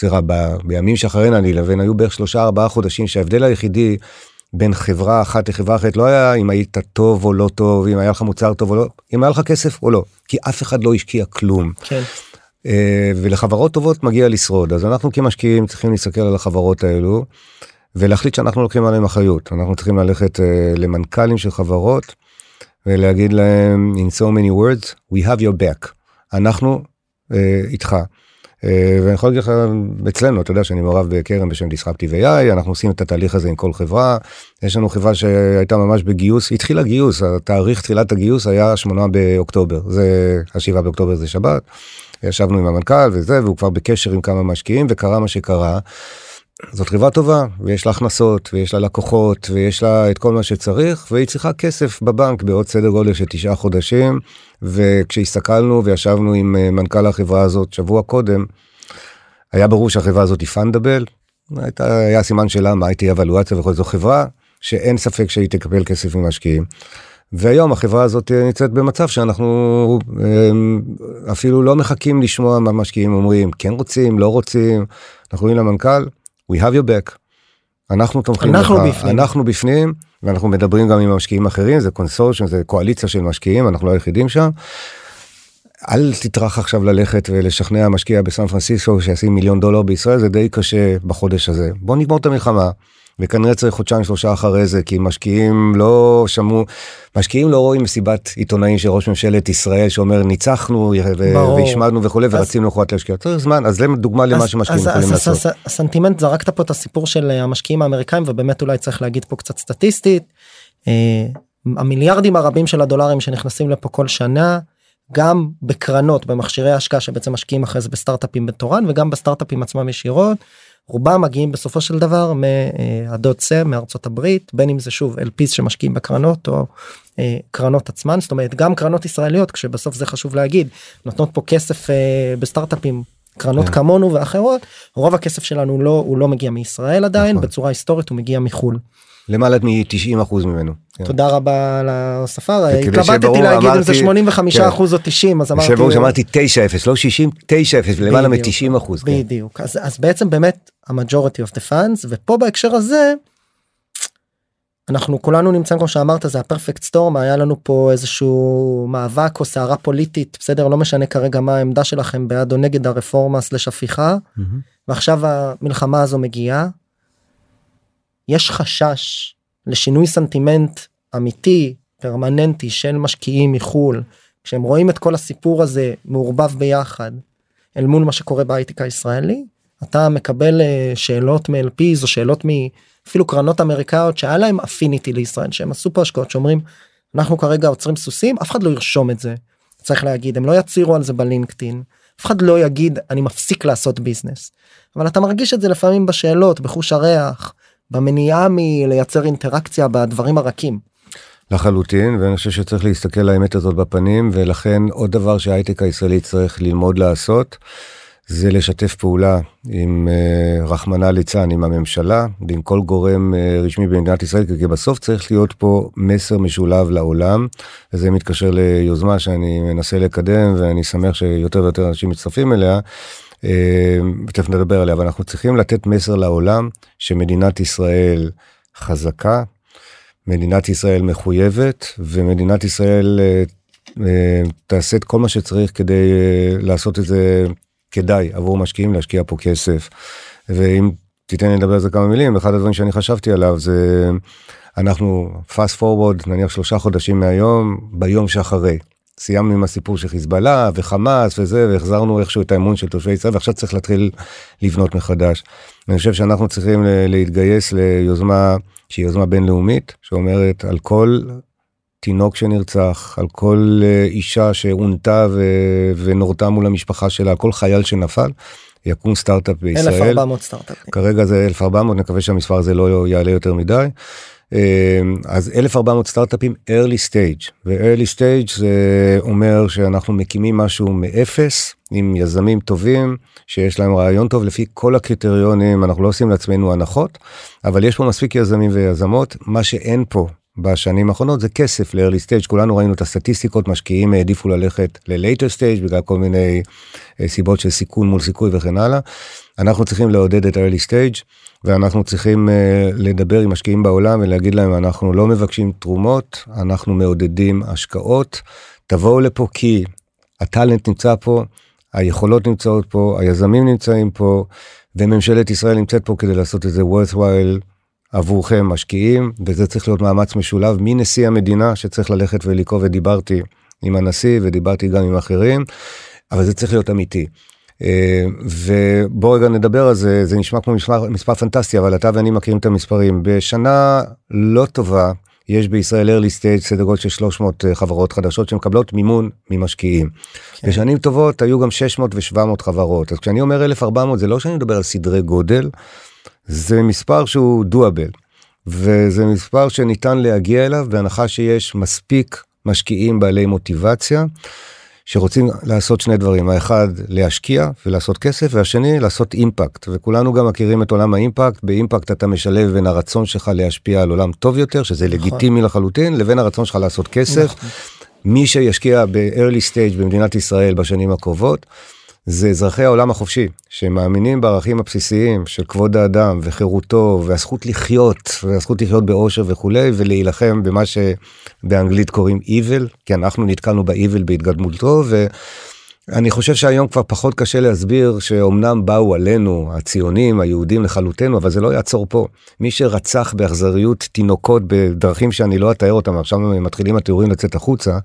זה רע בימים שאחרי 9-11 היו בערך שלושה ארבעה חודשים שההבדל היחידי בין חברה אחת לחברה אחרת לא היה אם היית טוב או לא טוב אם היה לך מוצר טוב או לא אם היה לך כסף או לא כי אף אחד לא השקיע כלום. כן. Uh, ולחברות טובות מגיע לשרוד אז אנחנו כמשקיעים צריכים להסתכל על החברות האלו ולהחליט שאנחנו לוקחים עליהם אחריות אנחנו צריכים ללכת uh, למנכ"לים של חברות ולהגיד להם in so many words we have your back אנחנו uh, איתך. אה, ואני יכול להגיד לך אצלנו אתה יודע שאני מעורב בקרן בשם דיסרפטיב AI אנחנו עושים את התהליך הזה עם כל חברה יש לנו חברה שהייתה ממש בגיוס התחילה גיוס התאריך תחילת הגיוס היה 8 באוקטובר זה השבעה באוקטובר זה שבת. ישבנו עם המנכ"ל וזה והוא כבר בקשר עם כמה משקיעים וקרה מה שקרה. זאת חברה טובה ויש לה הכנסות ויש לה לקוחות ויש לה את כל מה שצריך והיא צריכה כסף בבנק בעוד סדר גודל של תשעה חודשים. וכשהסתכלנו וישבנו עם אה, מנכ"ל החברה הזאת שבוע קודם היה ברור שהחברה הזאת היא פנדבל הייתה היה סימן שאלה מה הייתה הוולואציה וכל זו חברה שאין ספק שהיא תקבל כסף ממשקיעים. והיום החברה הזאת נמצאת במצב שאנחנו אה, אפילו לא מחכים לשמוע מה משקיעים אומרים. כן רוצים לא רוצים. אנחנו רואים למנכ"ל we have your back. אנחנו תומכים אנחנו לך, בפנים. אנחנו בפנים ואנחנו מדברים גם עם המשקיעים אחרים זה consortium זה קואליציה של משקיעים אנחנו לא היחידים שם. אל תטרח עכשיו ללכת ולשכנע משקיע בסן פרנסיסקו שישים מיליון דולר בישראל זה די קשה בחודש הזה בוא נגמור את המלחמה וכנראה צריך חודשיים שלושה אחרי זה כי משקיעים לא שמעו משקיעים לא רואים מסיבת עיתונאים של ראש ממשלת ישראל שאומר ניצחנו והשמדנו וכולי אז... ורצינו יכולת להשקיע צריך זמן אז זה דוגמה למה שמשקיעים יכולים לעשות. הסנטימנט זרקת פה את הסיפור של אה, המשקיעים האמריקאים ובאמת אולי צריך להגיד פה קצת סטטיסטית. אה, המיליארדים הרבים של הדולרים שנכנסים לפה כל שנה גם בקרנות במכשירי השקעה שבעצם משקיעים אחרי זה בסטארט-אפים בתורן וגם בסטארט-אפים עצמם ישירות. רובם מגיעים בסופו של דבר מהדוד סם מארצות הברית בין אם זה שוב LPs שמשקיעים בקרנות או אה, קרנות עצמן זאת אומרת גם קרנות ישראליות כשבסוף זה חשוב להגיד נותנות פה כסף אה, בסטארט-אפים קרנות yeah. כן. כמונו ואחרות רוב הכסף שלנו לא הוא לא מגיע מישראל עדיין נכון. בצורה היסטורית הוא מגיע מחול. למעלה מ-90 ממנו. כן. תודה רבה על ההוספה, התלבטתי להגיד אם זה 85 כן. או 90 אז אמרתי... שברור שאמרתי 9-0 לא 60 9-0 למעלה מ-90 כן. בדיוק אז, אז בעצם באמת ה majority of the funds ופה בהקשר הזה אנחנו כולנו נמצאים כמו שאמרת זה ה perfect storm היה לנו פה איזשהו מאבק או סערה פוליטית בסדר לא משנה כרגע מה העמדה שלכם בעד או נגד הרפורמה slash הפיכה mm-hmm. ועכשיו המלחמה הזו מגיעה. יש חשש לשינוי סנטימנט אמיתי פרמננטי של משקיעים מחול. כשהם רואים את כל הסיפור הזה מעורבב ביחד אל מול מה שקורה בהייטק הישראלי אתה מקבל אה, שאלות מ-LPs או שאלות מאפילו קרנות אמריקאיות שהיה להם אפיניטי לישראל שהם עשו פה השקעות שאומרים אנחנו כרגע עוצרים סוסים אף אחד לא ירשום את זה. צריך להגיד הם לא יצהירו על זה בלינקדאין. אף אחד לא יגיד אני מפסיק לעשות ביזנס אבל אתה מרגיש את זה לפעמים בשאלות בחוש הריח במניעה מלייצר אינטראקציה בדברים הרכים. לחלוטין ואני חושב שצריך להסתכל לאמת הזאת בפנים ולכן עוד דבר שההייטק הישראלי צריך ללמוד לעשות זה לשתף פעולה עם uh, רחמנא ליצן עם הממשלה ועם כל גורם uh, רשמי במדינת ישראל כי בסוף צריך להיות פה מסר משולב לעולם וזה מתקשר ליוזמה שאני מנסה לקדם ואני שמח שיותר ויותר אנשים מצטרפים אליה. אה, תכף נדבר עליה אבל אנחנו צריכים לתת מסר לעולם שמדינת ישראל חזקה מדינת ישראל מחויבת ומדינת ישראל uh, uh, תעשה את כל מה שצריך כדי לעשות את זה כדאי עבור משקיעים להשקיע פה כסף. ואם תיתן לי לדבר על זה כמה מילים אחד הדברים שאני חשבתי עליו זה אנחנו fast forward נניח שלושה חודשים מהיום ביום שאחרי. סיימנו עם הסיפור של חיזבאללה וחמאס וזה והחזרנו איכשהו את האמון של תושבי ישראל ועכשיו צריך להתחיל לבנות מחדש. אני חושב שאנחנו צריכים להתגייס ליוזמה שהיא יוזמה בינלאומית שאומרת על כל תינוק שנרצח, על כל אה, אישה שעונתה ו- ונורתה מול המשפחה שלה, על כל חייל שנפל, יקום סטארט-אפ בישראל. 1400 סטארט-אפ. כרגע זה 1400, נקווה שהמספר הזה לא יעלה יותר מדי. אה, אז 1400 סטארט-אפים early stage, ו-early stage זה אומר שאנחנו מקימים משהו מאפס, עם יזמים טובים, שיש להם רעיון טוב לפי כל הקריטריונים, אנחנו לא עושים לעצמנו הנחות, אבל יש פה מספיק יזמים ויזמות, מה שאין פה בשנים האחרונות זה כסף ל-early stage. כולנו ראינו את הסטטיסטיקות משקיעים העדיפו ללכת ל-later stage בגלל כל מיני אה, סיבות של סיכון מול סיכוי וכן הלאה. אנחנו צריכים לעודד את ה-early stage ואנחנו צריכים uh, לדבר עם משקיעים בעולם ולהגיד להם אנחנו לא מבקשים תרומות אנחנו מעודדים השקעות. תבואו לפה כי הטאלנט נמצא פה היכולות נמצאות פה היזמים נמצאים פה וממשלת ישראל נמצאת פה כדי לעשות את זה worthwhile עבורכם משקיעים וזה צריך להיות מאמץ משולב מנשיא המדינה שצריך ללכת ולקרוא ודיברתי עם הנשיא ודיברתי גם עם אחרים אבל זה צריך להיות אמיתי. אה, ובוא רגע נדבר על זה זה נשמע כמו מספר, מספר פנטסטי אבל אתה ואני מכירים את המספרים בשנה לא טובה יש בישראל early stage סדר גודל של 300 אה, חברות חדשות שמקבלות מימון ממשקיעים. כן. בשנים טובות היו גם 600 ו700 חברות אז כשאני אומר 1400 זה לא שאני מדבר על סדרי גודל זה מספר שהוא דואבל וזה מספר שניתן להגיע אליו בהנחה שיש מספיק משקיעים בעלי מוטיבציה שרוצים לעשות שני דברים האחד להשקיע ולעשות כסף והשני לעשות אימפקט וכולנו גם מכירים את עולם האימפקט באימפקט אתה משלב בין הרצון שלך להשפיע על עולם טוב יותר שזה נכון. לגיטימי לחלוטין לבין הרצון שלך לעשות כסף. נכון. מי שישקיע ב-early stage במדינת ישראל בשנים הקרובות. זה אזרחי העולם החופשי שמאמינים בערכים הבסיסיים של כבוד האדם וחירותו והזכות לחיות והזכות לחיות באושר וכולי ולהילחם במה שבאנגלית קוראים evil כי אנחנו נתקלנו ב-evil בהתגדמותו ואני חושב שהיום כבר פחות קשה להסביר שאומנם באו עלינו הציונים היהודים לכלותנו אבל זה לא יעצור פה מי שרצח באכזריות תינוקות בדרכים שאני לא אתאר אותם עכשיו מתחילים התיאורים לצאת החוצה.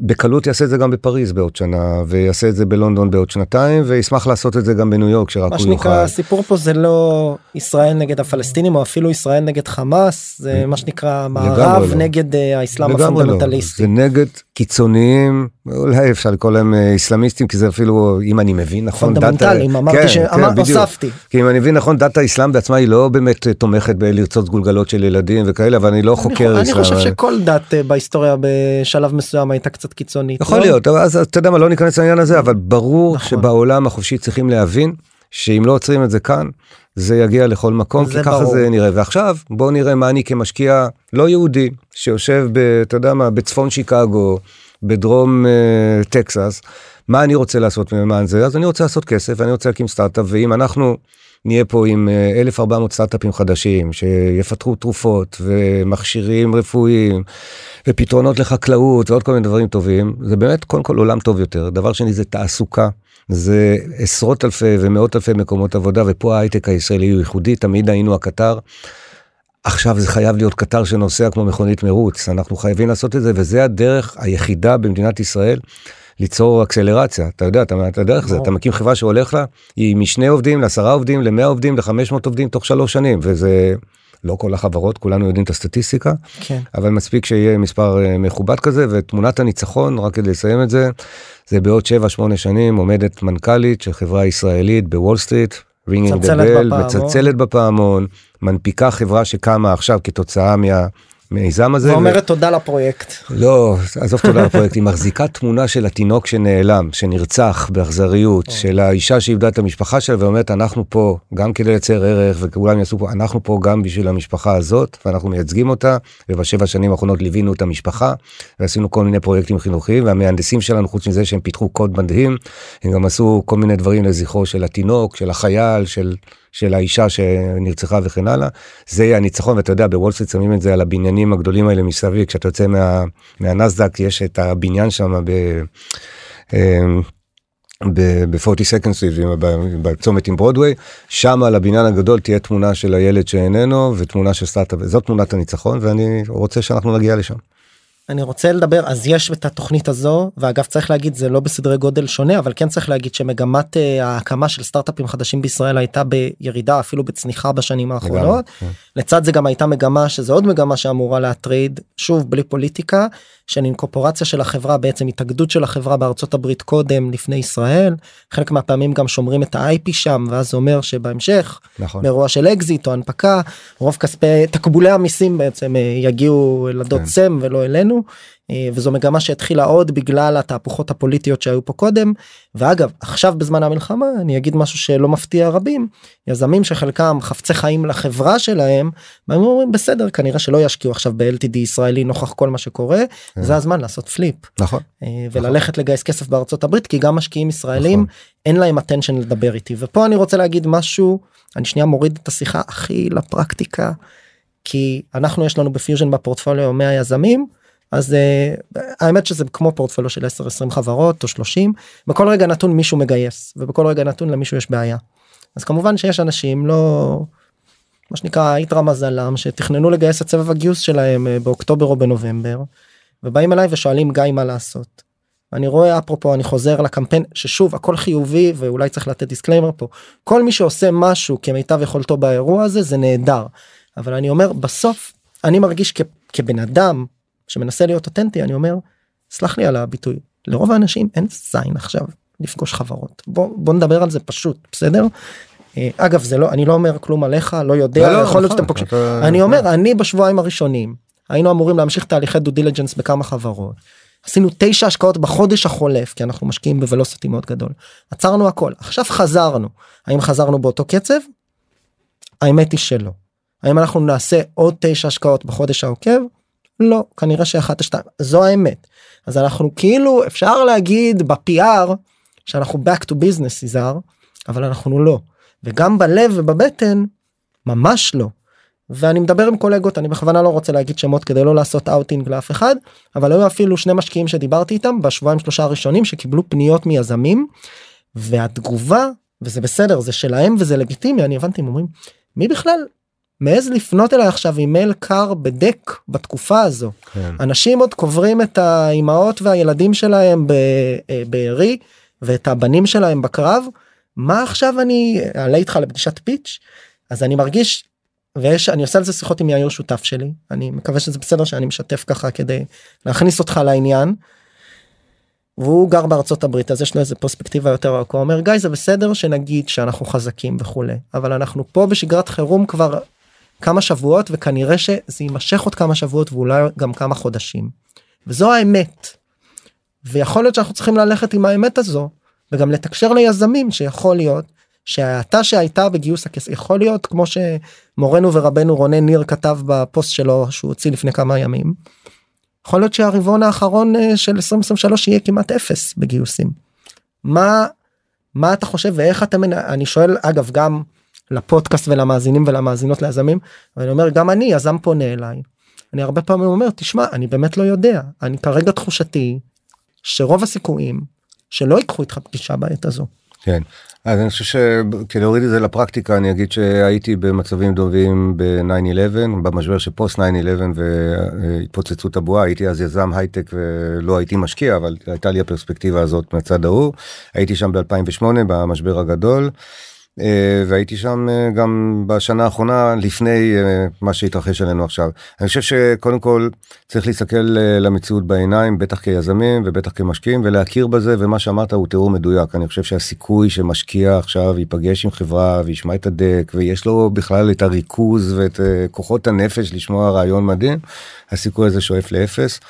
בקלות יעשה את זה גם בפריז בעוד שנה ויעשה את זה בלונדון בעוד שנתיים וישמח לעשות את זה גם בניו יורק שרק הוא יוכל. מה שנקרא הסיפור פה זה לא ישראל נגד הפלסטינים או אפילו ישראל נגד חמאס זה מה שנקרא מערב לא. נגד אה, האסלאם לא. הפונדמנטליסטי. זה נגד קיצוניים אולי אפשר לקרוא להם איסלאמיסטים אה, כי זה אפילו אם אני מבין נכון פונדמנטלים אמרתי כן, שהוספתי. כן, כי אם אני מבין נכון דת האסלאם בעצמה היא לא באמת תומכת בלרצות גולגלות של ילדים וכאלה אבל אני לא חוקר אני חושב שכל דת בהיסטוריה בשלב מסוים הייתה קצת קיצונית. יכול לא? להיות, אז אתה יודע מה, לא ניכנס לעניין הזה, אבל ברור נכון. שבעולם החופשי צריכים להבין שאם לא עוצרים את זה כאן, זה יגיע לכל מקום, כי ככה ברור. זה נראה. ועכשיו בואו נראה מה אני כמשקיע לא יהודי, שיושב, ב, אתה יודע מה, בצפון שיקגו, בדרום uh, טקסס, מה אני רוצה לעשות למען זה? אז אני רוצה לעשות כסף, ואני רוצה להקים סטארט-אפ, ואם אנחנו נהיה פה עם 1,400 אה, סטארט-אפים חדשים, שיפתחו תרופות ומכשירים רפואיים, ופתרונות לחקלאות ועוד כל מיני דברים טובים, זה באמת קודם כל עולם טוב יותר. דבר שני זה תעסוקה. זה עשרות אלפי ומאות אלפי מקומות עבודה ופה ההייטק הישראלי הוא ייחודי תמיד היינו הקטר. עכשיו זה חייב להיות קטר שנוסע כמו מכונית מרוץ אנחנו חייבים לעשות את זה וזה הדרך היחידה במדינת ישראל ליצור אקסלרציה. אתה יודע אתה, אתה יודע איך זה אתה מקים חברה שהולך לה היא משני עובדים לעשרה עובדים למאה עובדים לחמש מאות עובדים תוך שלוש שנים וזה לא כל החברות, כולנו יודעים את הסטטיסטיקה, כן. אבל מספיק שיהיה מספר אה, מכובד כזה, ותמונת הניצחון, רק כדי לסיים את זה, זה בעוד 7-8 שנים עומדת מנכ"לית של חברה ישראלית בוול סטריט, ringing the bell, מצלצלת בפעמון, מנפיקה חברה שקמה עכשיו כתוצאה מה... המיזם הזה. ואומרת ו... תודה לפרויקט. לא, עזוב תודה לפרויקט, היא מחזיקה תמונה של התינוק שנעלם, שנרצח באכזריות, של האישה שאיבדה את המשפחה שלה ואומרת אנחנו פה גם כדי לייצר ערך וכולם יעשו פה, אנחנו פה גם בשביל המשפחה הזאת ואנחנו מייצגים אותה ובשבע שנים האחרונות ליווינו את המשפחה ועשינו כל מיני פרויקטים חינוכיים והמהנדסים שלנו חוץ מזה שהם פיתחו קוד מדהים, הם גם עשו כל מיני דברים לזכרו של התינוק, של החייל, של של האישה שנרצחה וכן הלאה, זה יהיה הניצחון, ואתה יודע, בוול סטריט שמים את זה על הבניינים הגדולים האלה מסביב, כשאתה יוצא מה, מהנסדק, יש את הבניין שם ב... אמ, ב-40 Second Street, בצומת עם ברודוויי, שם על הבניין הגדול תהיה תמונה של הילד שאיננו ותמונה של סטארט-אפ, זאת תמונת הניצחון ואני רוצה שאנחנו נגיע לשם. אני רוצה לדבר אז יש את התוכנית הזו ואגב צריך להגיד זה לא בסדרי גודל שונה אבל כן צריך להגיד שמגמת uh, ההקמה של סטארט-אפים חדשים בישראל הייתה בירידה אפילו בצניחה בשנים האחרונות. כן. לצד זה גם הייתה מגמה שזה עוד מגמה שאמורה להטריד שוב בלי פוליטיקה של אינקורפורציה של החברה בעצם התאגדות של החברה בארצות הברית קודם לפני ישראל חלק מהפעמים גם שומרים את ה-IP שם ואז זה אומר שבהמשך נכון. באירוע של אקזיט או הנפקה רוב כספי תקבולי המיסים בעצם אה, יגיעו לדוד כן. סם ולא אלינו. אה, וזו מגמה שהתחילה עוד בגלל התהפוכות הפוליטיות שהיו פה קודם ואגב עכשיו בזמן המלחמה אני אגיד משהו שלא מפתיע רבים יזמים שחלקם חפצי חיים לחברה שלהם והם אומרים בסדר כנראה שלא ישקיעו עכשיו ב-LTD ישראלי נוכח כל מה שקורה כן. זה הזמן לעשות flip נכון אה, וללכת נכון. לגייס כסף בארצות הברית כי גם משקיעים ישראלים נכון. אין להם attention לדבר איתי ופה אני רוצה להגיד משהו אני שנייה מוריד את השיחה הכי לפרקטיקה כי אנחנו יש לנו בפיוז'ן בפורטפוליו 100 יזמים. אז uh, האמת שזה כמו פורטפוליו של 10-20 חברות או 30 בכל רגע נתון מישהו מגייס ובכל רגע נתון למישהו יש בעיה. אז כמובן שיש אנשים לא מה שנקרא איתרע מזלם שתכננו לגייס את סבב הגיוס שלהם uh, באוקטובר או בנובמבר ובאים אליי ושואלים גיא מה לעשות. אני רואה אפרופו אני חוזר לקמפיין ששוב הכל חיובי ואולי צריך לתת disclaimer פה כל מי שעושה משהו כמיטב יכולתו באירוע הזה זה נהדר אבל אני אומר בסוף אני מרגיש כ- כבן אדם שמנסה להיות אותנטי אני אומר סלח לי על הביטוי לרוב האנשים אין זין עכשיו לפגוש חברות בוא בוא נדבר על זה פשוט בסדר. אה, אגב זה לא אני לא אומר כלום עליך לא יודע לא, לא יכול להיות נכון, שאתם פוגשים אני אומר אני בשבועיים הראשונים היינו אמורים להמשיך תהליכי דו דיליג'נס בכמה חברות. עשינו תשע השקעות בחודש החולף כי אנחנו משקיעים בוולוסיטי מאוד גדול עצרנו הכל עכשיו חזרנו האם חזרנו באותו קצב? האמת היא שלא. האם אנחנו נעשה עוד תשע השקעות בחודש העוקב? לא כנראה שאחת השתיים זו האמת. אז אנחנו כאילו אפשר להגיד ב-PR שאנחנו back to business יזהר אבל אנחנו לא. וגם בלב ובבטן ממש לא. ואני מדבר עם קולגות אני בכוונה לא רוצה להגיד שמות כדי לא לעשות אאוטינג לאף אחד אבל היו אפילו שני משקיעים שדיברתי איתם בשבועיים שלושה הראשונים שקיבלו פניות מיזמים והתגובה וזה בסדר זה שלהם וזה לגיטימי אני הבנתי הם אומרים מי בכלל מעז לפנות אליי עכשיו עם מייל קר בדק בתקופה הזו. כן. אנשים עוד קוברים את האימהות והילדים שלהם בבארי ואת הבנים שלהם בקרב. מה עכשיו אני אעלה איתך לפגישת פיץ'? אז אני מרגיש ויש אני עושה על זה שיחות עם יאיר שותף שלי אני מקווה שזה בסדר שאני משתף ככה כדי להכניס אותך לעניין. והוא גר בארצות הברית אז יש לו איזה פרספקטיבה יותר רכה אומר גיא זה בסדר שנגיד שאנחנו חזקים וכולי אבל אנחנו פה בשגרת חירום כבר כמה שבועות וכנראה שזה יימשך עוד כמה שבועות ואולי גם כמה חודשים. וזו האמת. ויכול להיות שאנחנו צריכים ללכת עם האמת הזו וגם לתקשר ליזמים שיכול להיות שההאטה שהייתה בגיוס הכסף יכול להיות כמו שמורנו ורבנו רונן ניר כתב בפוסט שלו שהוא הוציא לפני כמה ימים. יכול להיות שהרבעון האחרון אה, של 2023 יהיה כמעט אפס בגיוסים. מה מה אתה חושב ואיך אתם אני שואל אגב גם לפודקאסט ולמאזינים ולמאזינות ליזמים ואני אומר גם אני יזם פונה אליי. אני הרבה פעמים אומר תשמע אני באמת לא יודע אני כרגע תחושתי שרוב הסיכויים שלא ייקחו איתך פגישה בעת הזו. כן אז אני חושב שכדי להוריד את זה לפרקטיקה אני אגיד שהייתי במצבים דומים ב-9-11 במשבר שפוסט 9-11 והתפוצצות הבועה הייתי אז יזם הייטק ולא הייתי משקיע אבל הייתה לי הפרספקטיבה הזאת מהצד ההוא הייתי שם ב-2008 במשבר הגדול. אה, והייתי שם אה, גם בשנה האחרונה לפני אה, מה שהתרחש עלינו עכשיו. אני חושב שקודם כל צריך להסתכל למציאות בעיניים בטח כיזמים ובטח כמשקיעים ולהכיר בזה ומה שאמרת הוא תיאור מדויק אני חושב שהסיכוי שמשקיע עכשיו ייפגש עם חברה וישמע את הדק ויש לו בכלל את הריכוז ואת כוחות הנפש לשמוע רעיון מדהים הסיכוי הזה שואף לאפס.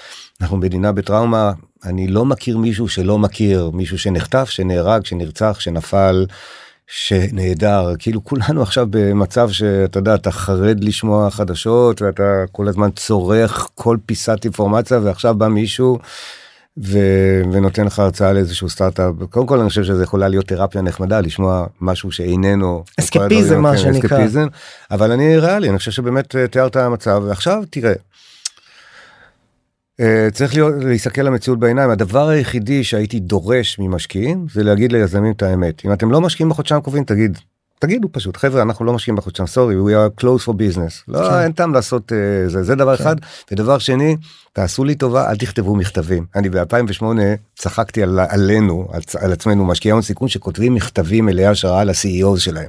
אנחנו מדינה בטראומה אני לא מכיר מישהו שלא מכיר מישהו שנחטף שנהרג שנרצח שנפל. שנהדר. כאילו כולנו עכשיו במצב שאתה יודע אתה חרד לשמוע חדשות ואתה כל הזמן צורך כל פיסת אינפורמציה ועכשיו בא מישהו. ו... ונותן לך הרצאה לאיזשהו סטארט-אפ. קודם כל אני חושב שזה יכולה להיות תרפיה נחמדה לשמוע משהו שאיננו אסקפיזם מה כן, שנקרא. אבל אני ריאלי אני חושב שבאמת אה, תיארת המצב. ועכשיו תראה Uh, צריך להיות, להסתכל למציאות בעיניים הדבר היחידי שהייתי דורש ממשקיעים זה להגיד ליזמים את האמת אם אתם לא משקיעים בחודשיים קרובים תגיד תגידו פשוט חברה אנחנו לא משקיעים בחודשיים סורי we are close for business לא כן. אין טעם לעשות uh, זה זה דבר כן. אחד ודבר שני תעשו לי טובה אל תכתבו מכתבים אני ב2008 צחקתי על, עלינו על, על עצמנו משקיעי הון סיכון שכותבים מכתבים מלאי השראה ל-CEO שלהם.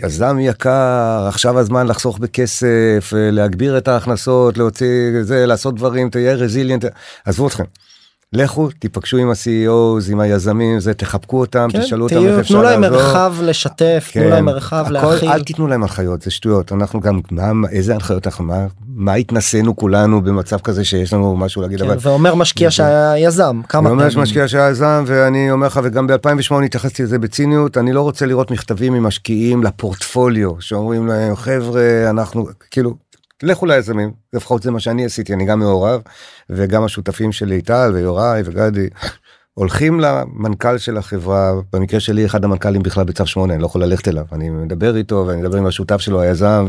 יזם יקר עכשיו הזמן לחסוך בכסף להגביר את ההכנסות להוציא זה לעשות דברים תהיה רזיליאנט עזבו אתכם. לכו תיפגשו עם ה-CEOs עם היזמים זה תחבקו אותם כן, תשאלו אותם איך אפשר לעזור. תנו להם מרחב לשתף כן, תנו להם מרחב להכיל. אל תיתנו להם הנחיות זה שטויות אנחנו גם מה איזה הנחיות אנחנו מה מה התנסינו כולנו במצב כזה שיש לנו משהו להגיד כן, אבל ואומר משקיע שהיה יזם כמה פעמים. אומר משקיע שהיה יזם ואני אומר לך וגם ב2008 התייחסתי לזה בציניות אני לא רוצה לראות מכתבים ממשקיעים לפורטפוליו שאומרים להם חבר'ה אנחנו כאילו לכו ליזמים לפחות זה מה שאני עשיתי אני גם מעורב וגם השותפים שלי טל ויוראי וגדי הולכים למנכ"ל של החברה במקרה שלי אחד המנכ"לים בכלל בצו 8 אני לא יכול ללכת אליו אני מדבר איתו ואני מדבר עם השותף שלו היזם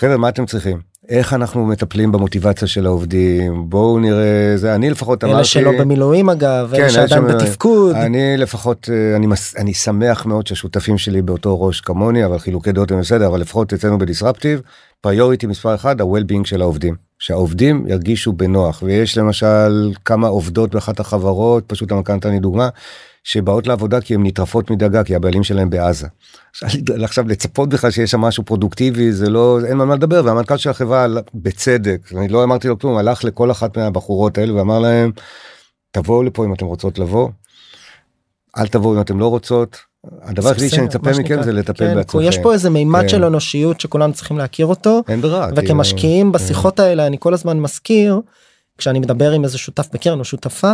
וחבר'ה מה אתם צריכים? איך אנחנו מטפלים במוטיבציה של העובדים? בואו נראה זה אני לפחות אמרתי אלה שלא במילואים אגב כן, אלה שעדיין בתפקוד. אני לפחות אה, אני מס, אני שמח מאוד שהשותפים שלי באותו ראש כמוני אבל חילוקי דעות הם בסדר אבל לפחות אצלנו בדיסרפטיב פריוריטי מספר אחד ה-well-being של העובדים. שהעובדים ירגישו בנוח ויש למשל כמה עובדות באחת החברות פשוט המנכ"ל נתן לי דוגמה שבאות לעבודה כי הן נטרפות מדאגה כי הבעלים שלהם בעזה. עכשיו לצפות בכלל שיש שם משהו פרודוקטיבי זה לא אין מה לדבר והמנכ"ל של החברה בצדק אני לא אמרתי לו כלום הלך לכל אחת מהבחורות האלה ואמר להם תבואו לפה אם אתם רוצות לבוא. אל תבואו אם אתם לא רוצות הדבר היחידי שאני מצפה מכם זה לטפל כן, בעצמכם. יש פה איזה מימד כן. של אנושיות שכולם צריכים להכיר אותו. אין ברירה. וכמשקיעים כאילו, בשיחות האלה אני כל הזמן מזכיר כשאני מדבר עם איזה שותף בקרן או שותפה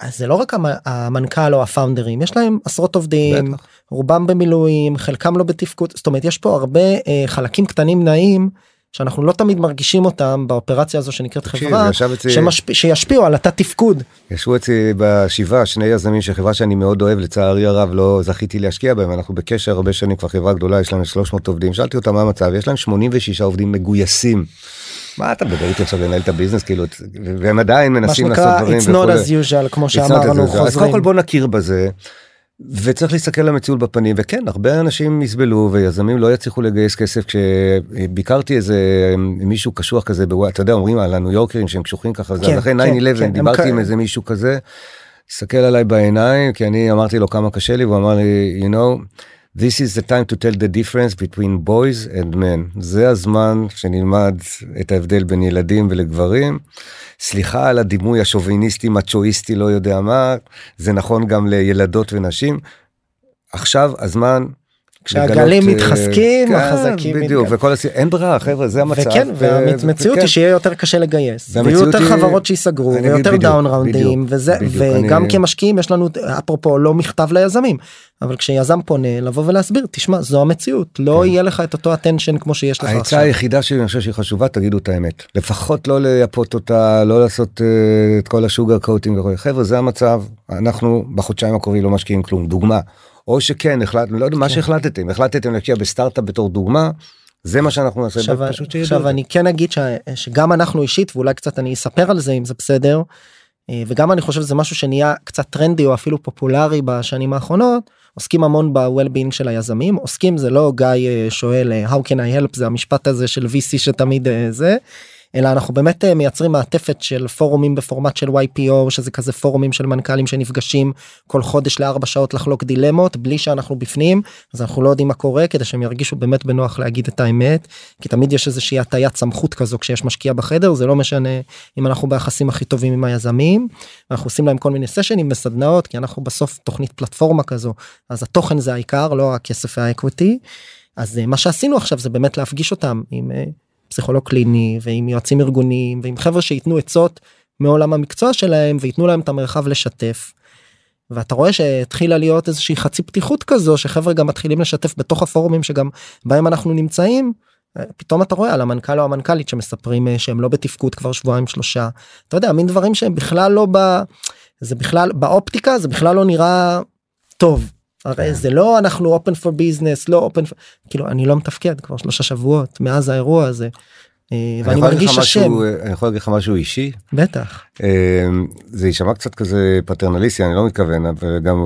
אז זה לא רק המנכ"ל או הפאונדרים יש להם עשרות עובדים בטח. רובם במילואים חלקם לא בתפקוד זאת אומרת יש פה הרבה אה, חלקים קטנים נעים שאנחנו לא תמיד מרגישים אותם באופרציה הזו שנקראת חברה שמשפ... שישפיעו על התת תפקוד. ישבו אצלי בשבעה שני יזמים של חברה שאני מאוד אוהב לצערי הרב לא זכיתי להשקיע בהם אנחנו בקשר הרבה שנים כבר חברה גדולה יש לנו 300 עובדים שאלתי אותם מה המצב יש להם 86 עובדים מגויסים. מה אתה מדבר איתי עכשיו לנהל את הביזנס כאילו והם עדיין מנסים לעשות דברים. מה שנקרא it's not as usual כמו שאמרנו חוזרים. אז קודם כל בוא נכיר בזה. וצריך להסתכל למציאות בפנים וכן הרבה אנשים יסבלו ויזמים לא יצליחו לגייס כסף כשביקרתי איזה מישהו קשוח כזה בוואי אתה יודע אומרים על הניו יורקרים שהם קשוחים ככה כן, אחרי 9-11 כן, כן, דיברתי עם איזה מישהו כזה. הסתכל עליי בעיניים כי אני אמרתי לו כמה קשה לי והוא אמר לי you know this is the time to tell the difference between boys and men זה הזמן שנלמד את ההבדל בין ילדים ולגברים. סליחה על הדימוי השוביניסטי מצ'ואיסטי לא יודע מה זה נכון גם לילדות ונשים. עכשיו הזמן כשהגלים לגלות, מתחזקים כן, החזקים בדיוק וכל הס... אין ברירה חבר'ה זה המצב וכן והמציאות היא שיהיה יותר קשה לגייס ויהיו יותר היא... חברות שיסגרו ויותר דאון ראונדים וזה בדיוק, וגם אני... כמשקיעים יש לנו אפרופו לא מכתב ליזמים אבל כשיזם פונה לבוא ולהסביר תשמע זו המציאות לא כן. יהיה לך את אותו attention כמו שיש לך עכשיו. העצה היחידה שאני חושב שהיא חשובה תגידו את האמת לפחות לא לייפות אותה לא לעשות uh, את כל השוגר קוטינג חבר'ה זה המצב אנחנו בחודשיים הקרובים לא משקיעים כלום דוגמה. או שכן החלטנו לא יודע מה כן. שהחלטתם החלטתם להשקיע בסטארט-אפ בתור דוגמה. זה מה שאנחנו נעשה עכשיו, פשוט עכשיו אני כן אגיד ש, שגם אנחנו אישית ואולי קצת אני אספר על זה אם זה בסדר. אה, וגם אני חושב שזה משהו שנהיה קצת טרנדי או אפילו פופולרי בשנים האחרונות עוסקים המון ב-well-being של היזמים עוסקים זה לא גיא אה, שואל אה, how can I help זה המשפט הזה של vc שתמיד זה אלא אנחנו באמת אה, מייצרים מעטפת של פורומים בפורמט של ypo שזה כזה פורומים של מנכ"לים שנפגשים כל חודש לארבע שעות לחלוק דילמות בלי שאנחנו בפנים אז אנחנו לא יודעים מה קורה כדי שהם ירגישו באמת בנוח להגיד את האמת כי תמיד יש איזושהי הטיית סמכות כזו כשיש משקיע בחדר זה לא משנה אם אנחנו ביחסים הכי טובים עם היזמים אנחנו עושים להם כל מיני סשנים וסדנאות כי אנחנו בסוף תוכנית פלטפורמה כזו אז התוכן זה העיקר לא הכסף והאקוויטי. אז אה, מה שעשינו עכשיו זה באמת להפגיש אותם עם אה, פסיכולוג קליני ועם יועצים ארגוניים ועם חבר'ה שייתנו עצות מעולם המקצוע שלהם וייתנו להם את המרחב לשתף. ואתה רואה שהתחילה להיות איזושהי חצי פתיחות כזו שחבר'ה גם מתחילים לשתף בתוך הפורומים שגם בהם אנחנו נמצאים. פתאום אתה רואה על המנכ"ל או המנכ"לית שמספרים אה, שהם לא בתפקוד כבר שבועיים שלושה אתה יודע מין דברים שהם בכלל לא ב... זה בכלל באופטיקה זה בכלל לא נראה טוב הרי כן. זה לא אנחנו open for business לא open for... כאילו אני לא מתפקד כבר שלושה שבועות מאז האירוע הזה. אה, ואני מרגיש אשם. אני יכול להגיד לך משהו אישי? בטח. אה, זה יישמע קצת כזה פטרנליסטי אני לא מתכוון אבל גם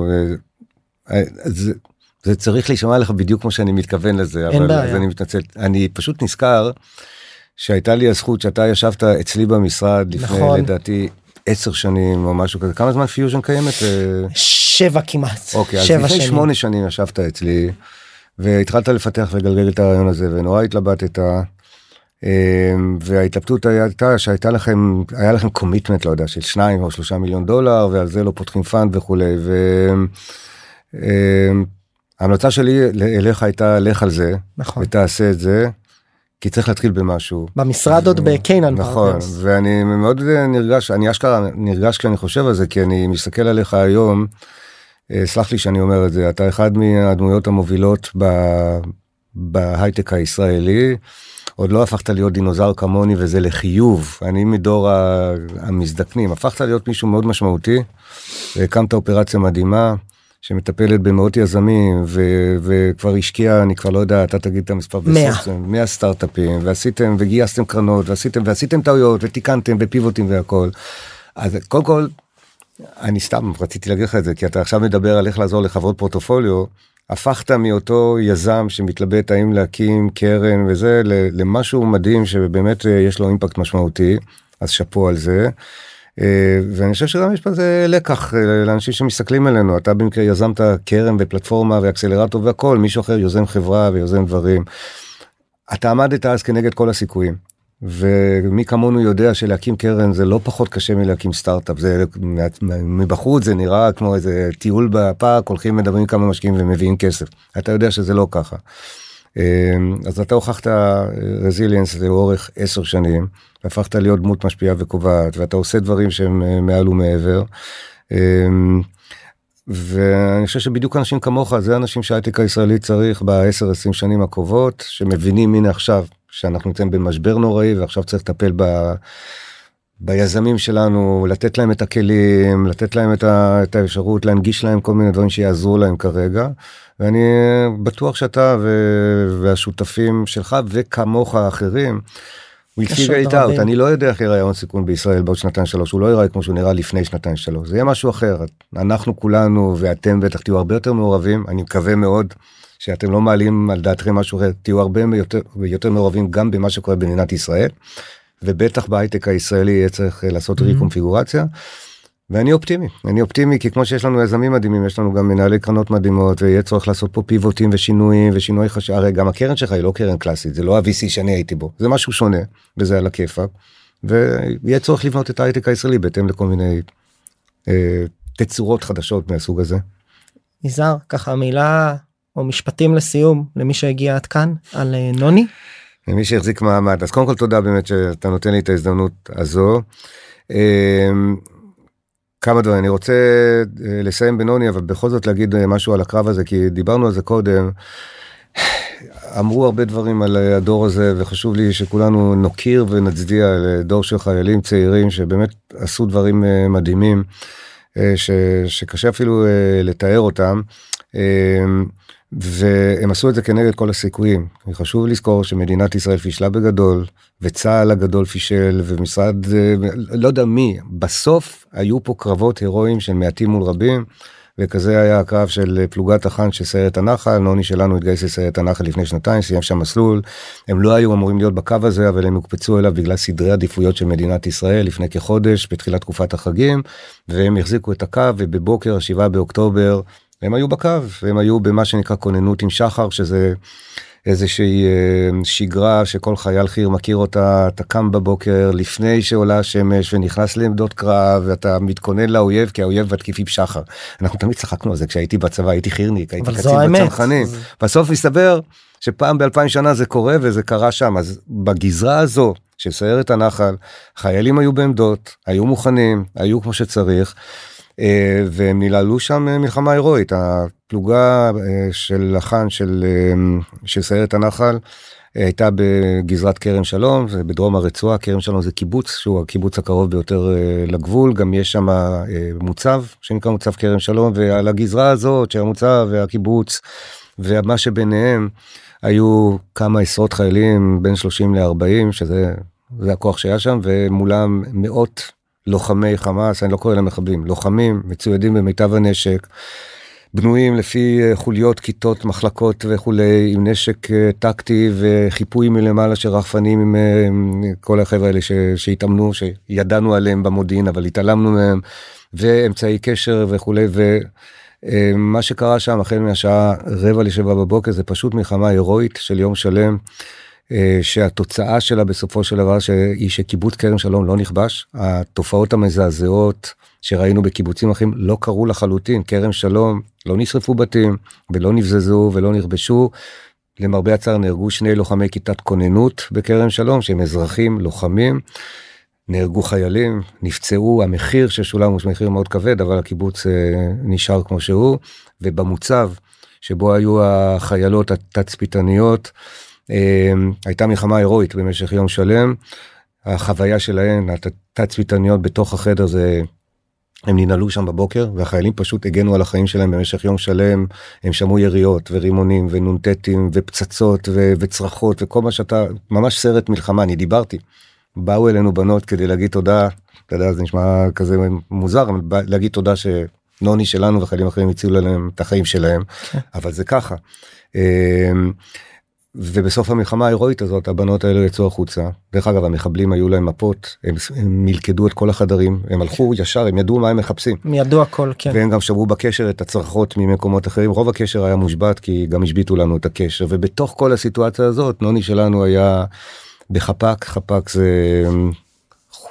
אה, זה, זה צריך להישמע לך בדיוק כמו שאני מתכוון לזה אבל אז אני מתנצל אני פשוט נזכר שהייתה לי הזכות שאתה ישבת אצלי במשרד לפני נכון. לדעתי עשר שנים או משהו כזה כמה זמן פיוז'ן קיימת. שבע כמעט. אוקיי, אז לפני שמונה שנים ישבת אצלי והתחלת לפתח ולגלגל את הרעיון הזה ונורא התלבטת. אמ, וההתלבטות הייתה שהייתה לכם היה לכם commitment לא יודע של שניים או שלושה מיליון דולר ועל זה לא פותחים fund וכולי וההמלצה אמ, שלי אליך הייתה לך על זה נכון ותעשה את זה כי צריך להתחיל במשהו. במשרד עוד בקיינן נכון ואני מאוד נרגש אני אשכרה נרגש כשאני חושב על זה כי אני מסתכל עליך היום. אה, סלח לי שאני אומר את זה אתה אחד מהדמויות המובילות בהייטק הישראלי. עוד לא הפכת להיות דינוזאור כמוני וזה לחיוב אני מדור המזדקנים הפכת להיות מישהו מאוד משמעותי. הקמת אופרציה מדהימה שמטפלת במאות יזמים ו- וכבר השקיעה אני כבר לא יודע אתה תגיד את המספר 100 100 סטארט-אפים ועשיתם וגייסתם קרנות ועשיתם ועשיתם טעויות ותיקנתם ופיבוטים והכל. אז קודם כל אני סתם רציתי להגיד לך את זה כי אתה עכשיו מדבר על איך לעזור לחברות פורטופוליו הפכת מאותו יזם שמתלבט האם להקים קרן וזה למשהו מדהים שבאמת אה, יש לו אימפקט משמעותי אז שאפו על זה. אה, ואני חושב שגם יש בזה לקח אה, לאנשים שמסתכלים עלינו אתה במקרה יזמת קרן ופלטפורמה ואקסלרטור והכל מישהו אחר יוזם חברה ויוזם דברים. אתה עמדת אז כנגד כל הסיכויים. ומי כמונו יודע שלהקים קרן זה לא פחות קשה מלהקים סטארט-אפ זה מבחוץ זה נראה כמו איזה טיול בפארק הולכים מדברים כמה משקיעים ומביאים כסף אתה יודע שזה לא ככה. אה, אז אתה הוכחת רזיליאנס לאורך עשר שנים והפכת להיות דמות משפיעה וקובעת ואתה עושה דברים שהם אה, מעל ומעבר. אה, ואני חושב שבדיוק אנשים כמוך זה אנשים שההייטק הישראלי צריך ב-10-20 שנים הקרובות שמבינים הנה עכשיו שאנחנו נמצאים במשבר נוראי ועכשיו צריך לטפל ב... ביזמים שלנו לתת להם את הכלים לתת להם את, ה, את האפשרות להנגיש להם כל מיני דברים שיעזרו להם כרגע. ואני בטוח שאתה ו, והשותפים שלך וכמוך האחרים הוא הציג איתה, אני לא יודע איך יראה הון סיכון בישראל בעוד שנתיים שלוש, הוא לא יראה כמו שהוא נראה לפני שנתיים שלוש, זה יהיה משהו אחר. אנחנו כולנו ואתם בטח תהיו הרבה יותר מעורבים, אני מקווה מאוד שאתם לא מעלים על דעתכם משהו אחר, תהיו הרבה יותר, יותר מעורבים גם במה שקורה במדינת ישראל, ובטח בהייטק הישראלי יהיה צריך לעשות mm-hmm. ריקונפיגורציה. ואני אופטימי אני אופטימי כי כמו שיש לנו יזמים מדהימים יש לנו גם מנהלי קרנות מדהימות ויהיה צורך לעשות פה פיבוטים ושינויים ושינוי חשב הרי גם הקרן שלך היא לא קרן קלאסית זה לא ה-VC שאני הייתי בו זה משהו שונה וזה על הכיפאק. ויהיה צורך לבנות את ההייטק הישראלי בהתאם לכל מיני אה, תצורות חדשות מהסוג הזה. יזהר ככה מילה או משפטים לסיום למי שהגיע עד כאן על אה, נוני. למי שהחזיק מעמד אז קודם כל תודה באמת שאתה נותן לי את ההזדמנות הזו. אה, כמה דברים אני רוצה אה, לסיים בנוני אבל בכל זאת להגיד אה, משהו על הקרב הזה כי דיברנו על זה קודם. <sighs> אמרו הרבה דברים על הדור הזה וחשוב לי שכולנו נוקיר ונצדיע לדור של חיילים צעירים שבאמת עשו דברים אה, מדהימים ש, שקשה אפילו לתאר אותם. והם עשו את זה כנגד כל הסיכויים. חשוב לזכור שמדינת ישראל פישלה בגדול, וצה"ל הגדול פישל, ומשרד, לא יודע מי, בסוף היו פה קרבות הירואיים של מעטים מול רבים, וכזה היה הקרב של פלוגת החאן של סיירת הנחל, נוני שלנו התגייס לסיירת הנחל לפני שנתיים, סיים שם מסלול. הם לא היו אמורים להיות בקו הזה, אבל הם הוקפצו אליו בגלל סדרי עדיפויות של מדינת ישראל לפני כחודש, בתחילת תקופת החגים, והם החזיקו את הקו, ובבוקר, 7 באוקטובר, הם היו בקו הם היו במה שנקרא כוננות עם שחר שזה איזושהי אה, שגרה שכל חייל חי"ר מכיר אותה אתה קם בבוקר לפני שעולה השמש ונכנס לעמדות קרב ואתה מתכונן לאויב כי האויב מתקיף עם שחר. אנחנו תמיד צחקנו על זה כשהייתי בצבא הייתי חי"רניק הייתי קצין בצנחנים בסוף מסתבר שפעם באלפיים שנה זה קורה וזה קרה שם אז בגזרה הזו של סיירת הנחל חיילים היו בעמדות היו מוכנים היו כמו שצריך. אה, והם נלעלו שם אה, מלחמה הירואית. הפלוגה אה, של לחן של, של סיירת הנחל הייתה בגזרת כרם שלום זה בדרום הרצועה. כרם שלום זה קיבוץ שהוא הקיבוץ הקרוב ביותר לגבול. גם יש שם מוצב שנקרא מוצב כרם שלום ועל הגזרה הזאת של המוצב והקיבוץ ומה שביניהם היו כמה עשרות חיילים בין 30 ל-40 שזה זה הכוח שהיה שם ומולם מאות לוחמי חמאס, אני לא קורא להם מחבלים, לוחמים מצוידים במיטב הנשק, בנויים לפי אה, חוליות, כיתות, מחלקות וכולי, עם נשק אה, טקטי וחיפוי מלמעלה של רחפנים אה, עם כל החבר'ה האלה שהתאמנו, שידענו עליהם במודיעין, אבל התעלמנו מהם, ואמצעי קשר וכולי, ומה שקרה שם החל מהשעה רבע לשבע בבוקר זה פשוט מלחמה הירואית של יום שלם. אה, שהתוצאה שלה בסופו של דבר היא שקיבוץ כרם שלום לא נכבש. התופעות המזעזעות שראינו בקיבוצים אחרים לא קרו לחלוטין. כרם שלום לא נשרפו בתים ולא נבזזו ולא נכבשו. למרבה הצער נהרגו שני לוחמי כיתת כוננות בכרם שלום שהם אזרחים לוחמים. נהרגו חיילים, נפצעו, המחיר ששולם הוא מחיר מאוד כבד, אבל הקיבוץ אה, נשאר כמו שהוא, ובמוצב שבו היו החיילות התצפיתניות, הייתה מלחמה הירואית במשך יום שלם. החוויה שלהן, התצפיתניות בתוך החדר זה הם ננעלו שם בבוקר והחיילים פשוט הגנו על החיים שלהם במשך יום שלם הם שמעו יריות ורימונים ונ"טים ופצצות ו- וצרחות וכל מה שאתה ממש סרט מלחמה אני דיברתי. באו אלינו בנות כדי להגיד תודה אתה יודע זה נשמע כזה מוזר להגיד תודה שנוני שלנו וחיילים אחרים הצילו להם את החיים שלהם כן. אבל זה ככה. ובסוף המלחמה ההירואית הזאת הבנות האלה יצאו החוצה. דרך אגב המחבלים היו להם מפות הם, הם מלכדו את כל החדרים הם הלכו ישר הם ידעו מה הם מחפשים. הם ידעו הכל כן. והם גם שברו בקשר את הצרחות ממקומות אחרים רוב הקשר היה מושבת כי גם השביתו לנו את הקשר ובתוך כל הסיטואציה הזאת נוני שלנו היה בחפ"ק חפ"ק זה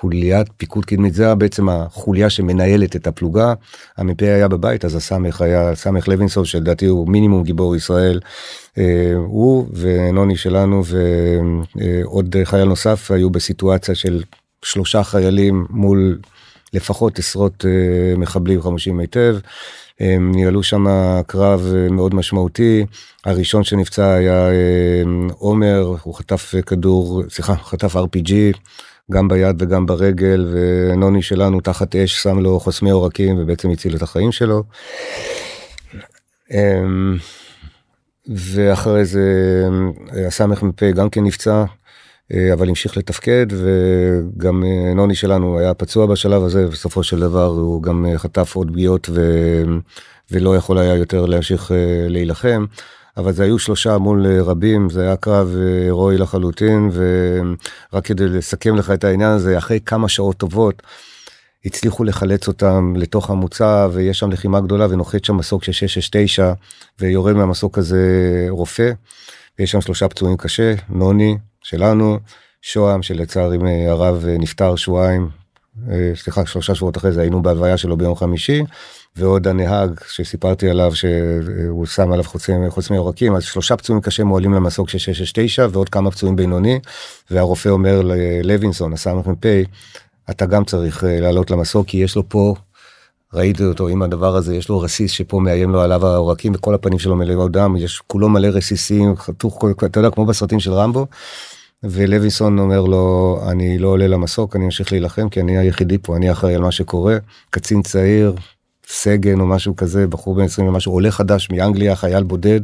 חוליית פיקוד קדמית זה בעצם החוליה שמנהלת את הפלוגה. המ"פ היה בבית אז הסמך היה סמך לוינסון שלדעתי הוא מינימום גיבור ישראל אה, הוא ונוני שלנו ועוד חייל נוסף היו בסיטואציה של שלושה חיילים מול לפחות עשרות אה, מחבלים חמושים היטב. הם ניהלו שם קרב אה, מאוד משמעותי. הראשון שנפצע היה עומר הוא חטף כדור סליחה חטף rpg גם ביד וגם ברגל ונוני שלנו תחת אש שם לו חוסמי עורקים ובעצם הציל את החיים שלו. אמ, ואחרי זה הסמ"פ גם כן נפצע אבל המשיך לתפקד וגם נוני שלנו היה פצוע בשלב הזה בסופו של דבר הוא גם חטף עוד פגיעות ו... ולא יכול היה יותר להמשיך להילחם. אבל זה היו שלושה מול רבים, זה היה קרב הירואי לחלוטין, ורק כדי לסכם לך את העניין הזה, אחרי כמה שעות טובות, הצליחו לחלץ אותם לתוך המוצב ויש שם לחימה גדולה ונוחת שם מסוק של 669 ויורד מהמסוק הזה רופא. ויש שם שלושה פצועים קשה, נוני שלנו, שוהם שלצערי הרב נפטר שבועיים, אה, סליחה שלושה שבועות אחרי זה היינו בהלוויה שלו ביום חמישי ועוד הנהג שסיפרתי עליו שהוא שם עליו חוצים חוץ מעורקים אז שלושה פצועים קשה מועלים למסוק של 669 ועוד כמה פצועים בינוני והרופא אומר ללוינסון הסמ"פ אתה גם צריך אה, לעלות למסוק כי יש לו פה ראיתי אותו עם הדבר הזה יש לו רסיס שפה מאיים לו עליו העורקים וכל הפנים שלו מלא דם יש כולו מלא רסיסים חתוך אתה יודע כמו בסרטים של רמבו. ולוינסון אומר לו אני לא עולה למסוק אני אמשיך להילחם כי אני היחידי פה אני אחראי על מה שקורה קצין צעיר סגן או משהו כזה בחור בן 20 ומשהו עולה חדש מאנגליה חייל בודד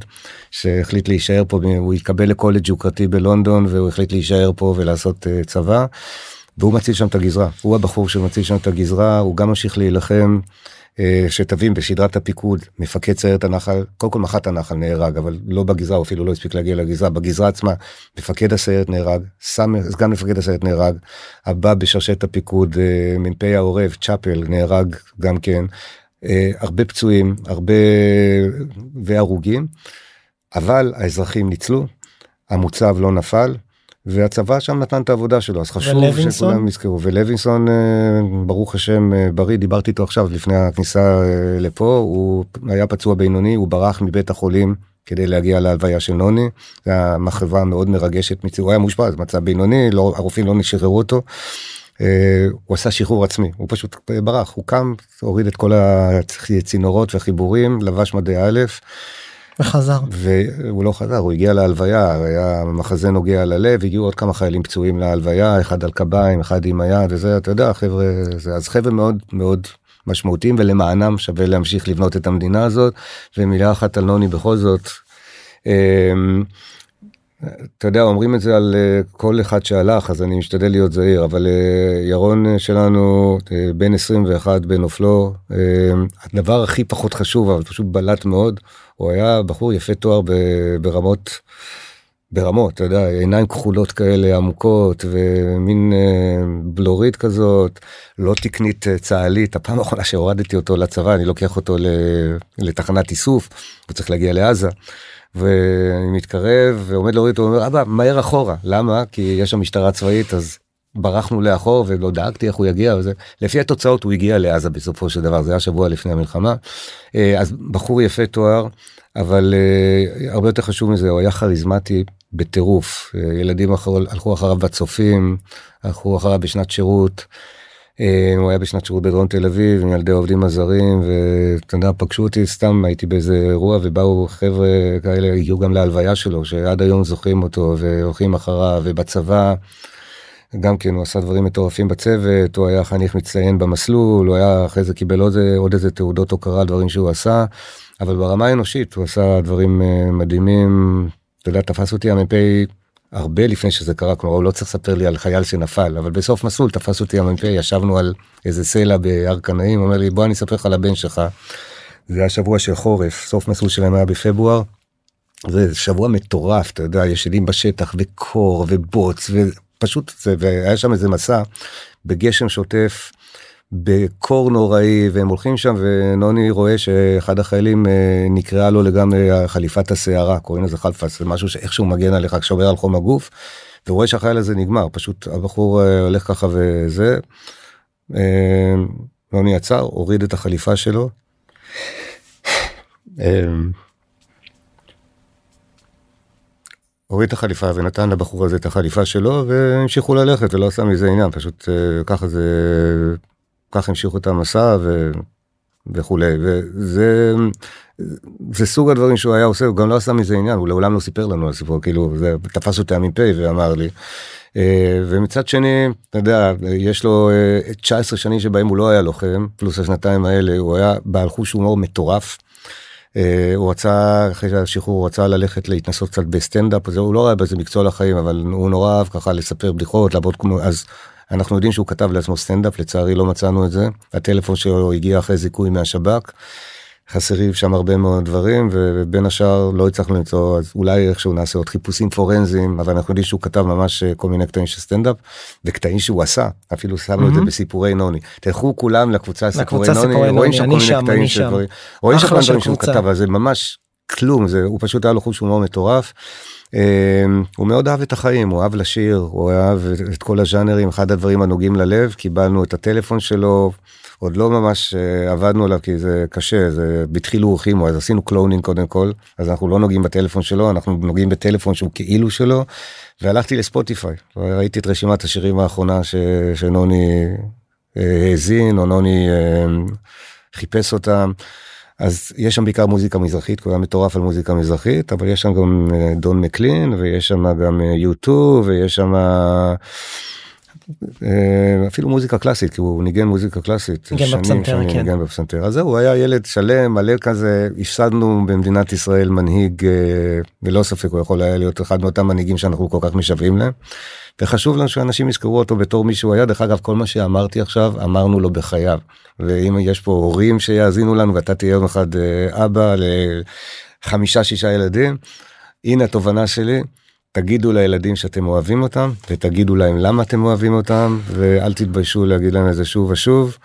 שהחליט להישאר פה הוא התקבל לקולג' יוקרתי בלונדון והוא החליט להישאר פה ולעשות uh, צבא. והוא מציל שם את הגזרה הוא הבחור שמציל שם את הגזרה הוא גם ממשיך להילחם. אה, שתבין בשדרת הפיקוד מפקד סיירת הנחל קודם כל מח"ט הנחל נהרג אבל לא בגזרה הוא אפילו לא הספיק להגיע לגזרה בגזרה עצמה מפקד הסיירת נהרג סגן מפקד הסיירת נהרג הבא בשרשרת הפיקוד אה, מ"פ העורב צ'אפל נהרג גם כן הרבה פצועים הרבה והרוגים אבל האזרחים ניצלו המוצב לא נפל והצבא שם נתן את העבודה שלו אז חשוב שכולם יזכרו ולוינסון אה, ברוך השם אה, בריא דיברתי איתו עכשיו לפני הכניסה אה, לפה הוא היה פצוע בינוני הוא ברח מבית החולים כדי להגיע להלוויה של נוני. זו הייתה מחווה מאוד מרגשת הוא היה מאושפז מצב בינוני לא הרופאים לא נשחררו אותו. הוא עשה שחרור עצמי הוא פשוט ברח הוא קם הוריד את כל הצינורות והחיבורים לבש מדי א'. וחזר. והוא לא חזר, הוא הגיע להלוויה, היה מחזה נוגע ללב, הגיעו עוד כמה חיילים פצועים להלוויה, אחד על קביים, אחד עם היד וזה, אתה יודע, חבר'ה, זה, אז חבר'ה מאוד מאוד משמעותיים ולמענם שווה להמשיך לבנות את המדינה הזאת, ומילה אחת על נוני בכל זאת. אתה יודע אומרים את זה על אה, כל אחד שהלך אז אני משתדל להיות זהיר אבל אה, ירון אה, שלנו בן 21 בנופלו הדבר הכי פחות חשוב אבל פשוט בלט מאוד הוא היה בחור יפה תואר ברמות ברמות אתה יודע עיניים כחולות כאלה עמוקות ומין בלורית כזאת לא תקנית צה"לית. הפעם האחרונה שהורדתי אותו לצבא אני לוקח אותו לתחנת איסוף הוא צריך להגיע לעזה. ואני מתקרב ועומד להוריד אותו ואומר אבא מהר אחורה. למה? כי יש שם משטרה צבאית אז ברחנו לאחור ולא דאגתי איך הוא יגיע וזה לפי התוצאות הוא הגיע לעזה בסופו של דבר זה היה שבוע לפני המלחמה. אה, אז בחור יפה תואר אבל uh, הרבה יותר חשוב מזה הוא היה כריזמטי בטירוף ילדים הלכו אחריו בצופים הלכו אחריו בשנת שירות. אה, הוא היה בשנת שירות בדרום תל אביב עם ילדי העובדים הזרים ואתה יודע פגשו אותי סתם הייתי באיזה אירוע ובאו חבר'ה כאלה הגיעו גם להלוויה שלו שעד היום זוכרים אותו והולכים אחריו ובצבא. גם כן הוא עשה דברים מטורפים בצוות הוא היה חניך מצטיין במסלול הוא היה אחרי זה קיבל עוד, עוד איזה תעודות הוקרה דברים שהוא עשה אבל ברמה האנושית הוא עשה דברים אה, מדהימים. אתה יודע תפס אותי המ"פ הרבה לפני שזה קרה כלומר הוא לא צריך לספר לי על חייל שנפל אבל בסוף מסלול תפס אותי המ"פ ישבנו על איזה סלע בהר קנאים אומר לי בוא אני אספר לך על הבן שלך. זה היה שבוע של חורף סוף מסלול שלהם היה בפברואר. זה שבוע מטורף אתה יודע ישנים בשטח וקור ובוץ ופשוט והיה שם איזה מסע בגשם שוטף. בקור נוראי והם הולכים שם ונוני רואה שאחד החיילים אה, נקראה לו לגמרי חליפת השערה קוראים לזה חלפס זה משהו שאיכשהו מגן עליך כשעובר על חום הגוף. ורואה שהחייל הזה נגמר פשוט הבחור אה, הולך ככה וזה. אה, נוני עצר הוריד את החליפה שלו. הוריד את החליפה ונתן לבחור הזה את החליפה שלו והמשיכו ללכת ולא עשה מזה עניין פשוט ככה זה כך המשיכו את המסע ו... וכולי וזה זה סוג הדברים שהוא היה עושה הוא גם לא עשה מזה עניין הוא לעולם לא סיפר לנו על סיפור כאילו זה תפס אותי המ"פ ואמר לי. אה, ומצד שני אתה יודע יש לו 19 אה, שנים שבהם הוא לא היה לוחם פלוס השנתיים האלה הוא היה בעל חוש הומור מטורף. הוא רצה אחרי השחרור הוא רצה ללכת להתנסות קצת בסטנדאפ הוא לא ראה בזה מקצוע לחיים אבל הוא נורא אהב ככה לספר בדיחות לעבוד כמו אז אנחנו יודעים שהוא כתב לעצמו סטנדאפ לצערי לא מצאנו את זה. הטלפון שלו הגיע אחרי זיכוי מהשב"כ. חסרים שם הרבה מאוד דברים ובין השאר לא הצלחנו למצוא אז אולי איכשהו נעשה עוד חיפושים פורנזיים אבל אנחנו יודעים שהוא כתב ממש אה, כל מיני קטעים של סטנדאפ וקטעים שהוא עשה. אפילו שמנו את זה בסיפורי נוני. תלכו כולם לקבוצה סיפורי נוני רואים שם כל מיני קטעים של דברים. רואים שם דברים שהוא כתב אז זה ממש כלום זה הוא פשוט היה לו חוש הומור מטורף. אמ, הוא מאוד אהב את החיים הוא אהב לשיר הוא אהב את כל הז'אנרים אחד הדברים הנוגעים ללב קיבלנו את הטלפון שלו עוד לא ממש uh, עבדנו עליו כי זה קשה זה בדחילו ורחימו אז עשינו cloning קודם כל אז אנחנו לא נוגעים בטלפון שלו אנחנו נוגעים בטלפון שהוא כאילו שלו והלכתי לספוטיפיי ראיתי את רשימת השירים האחרונה ש... שנוני uh, האזין או נוני uh, חיפש אותם. אז יש שם בעיקר מוזיקה מזרחית, כולם מטורף על מוזיקה מזרחית, אבל יש שם גם דון מקלין ויש שם גם יוטו ויש שם אה, אפילו מוזיקה קלאסית כי הוא ניגן מוזיקה קלאסית ניגן בפסנתר כן ניגן בפסנתר אז זהו הוא היה ילד שלם מלא כזה הפסדנו במדינת ישראל מנהיג אה, ללא ספק הוא יכול היה להיות אחד מאותם מנהיגים שאנחנו כל כך משוועים להם. וחשוב לנו שאנשים יזכרו אותו בתור מי שהוא היה דרך אגב כל מה שאמרתי עכשיו אמרנו לו בחייו ואם יש פה הורים שיאזינו לנו ואתה תהיה יום אחד אה, אבא לחמישה שישה ילדים הנה התובנה שלי. תגידו לילדים שאתם אוהבים אותם ותגידו להם למה אתם אוהבים אותם ואל תתביישו להגיד להם את זה שוב ושוב.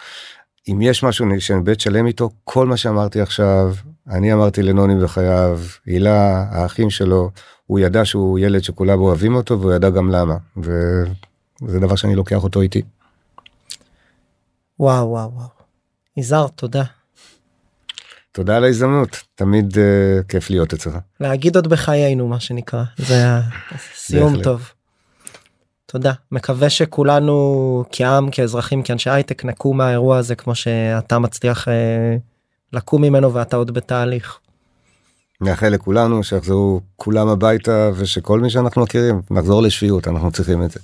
אם יש משהו שאני בית שלם איתו כל מה שאמרתי עכשיו אני אמרתי לנוני בחייו הילה האחים שלו הוא ידע שהוא ילד שכולם אוהבים אותו והוא ידע גם למה וזה דבר שאני לוקח אותו איתי. וואו וואו וואו. יזהר תודה. תודה על ההזדמנות תמיד uh, כיף להיות אצלך. להגיד עוד בחיינו מה שנקרא זה סיום טוב. תודה מקווה שכולנו כעם כאזרחים כאנשי הייטק נקום מהאירוע הזה כמו שאתה מצליח uh, לקום ממנו ואתה עוד בתהליך. נאחל לכולנו שיחזרו כולם הביתה ושכל מי שאנחנו מכירים נחזור לשפיות אנחנו צריכים את זה.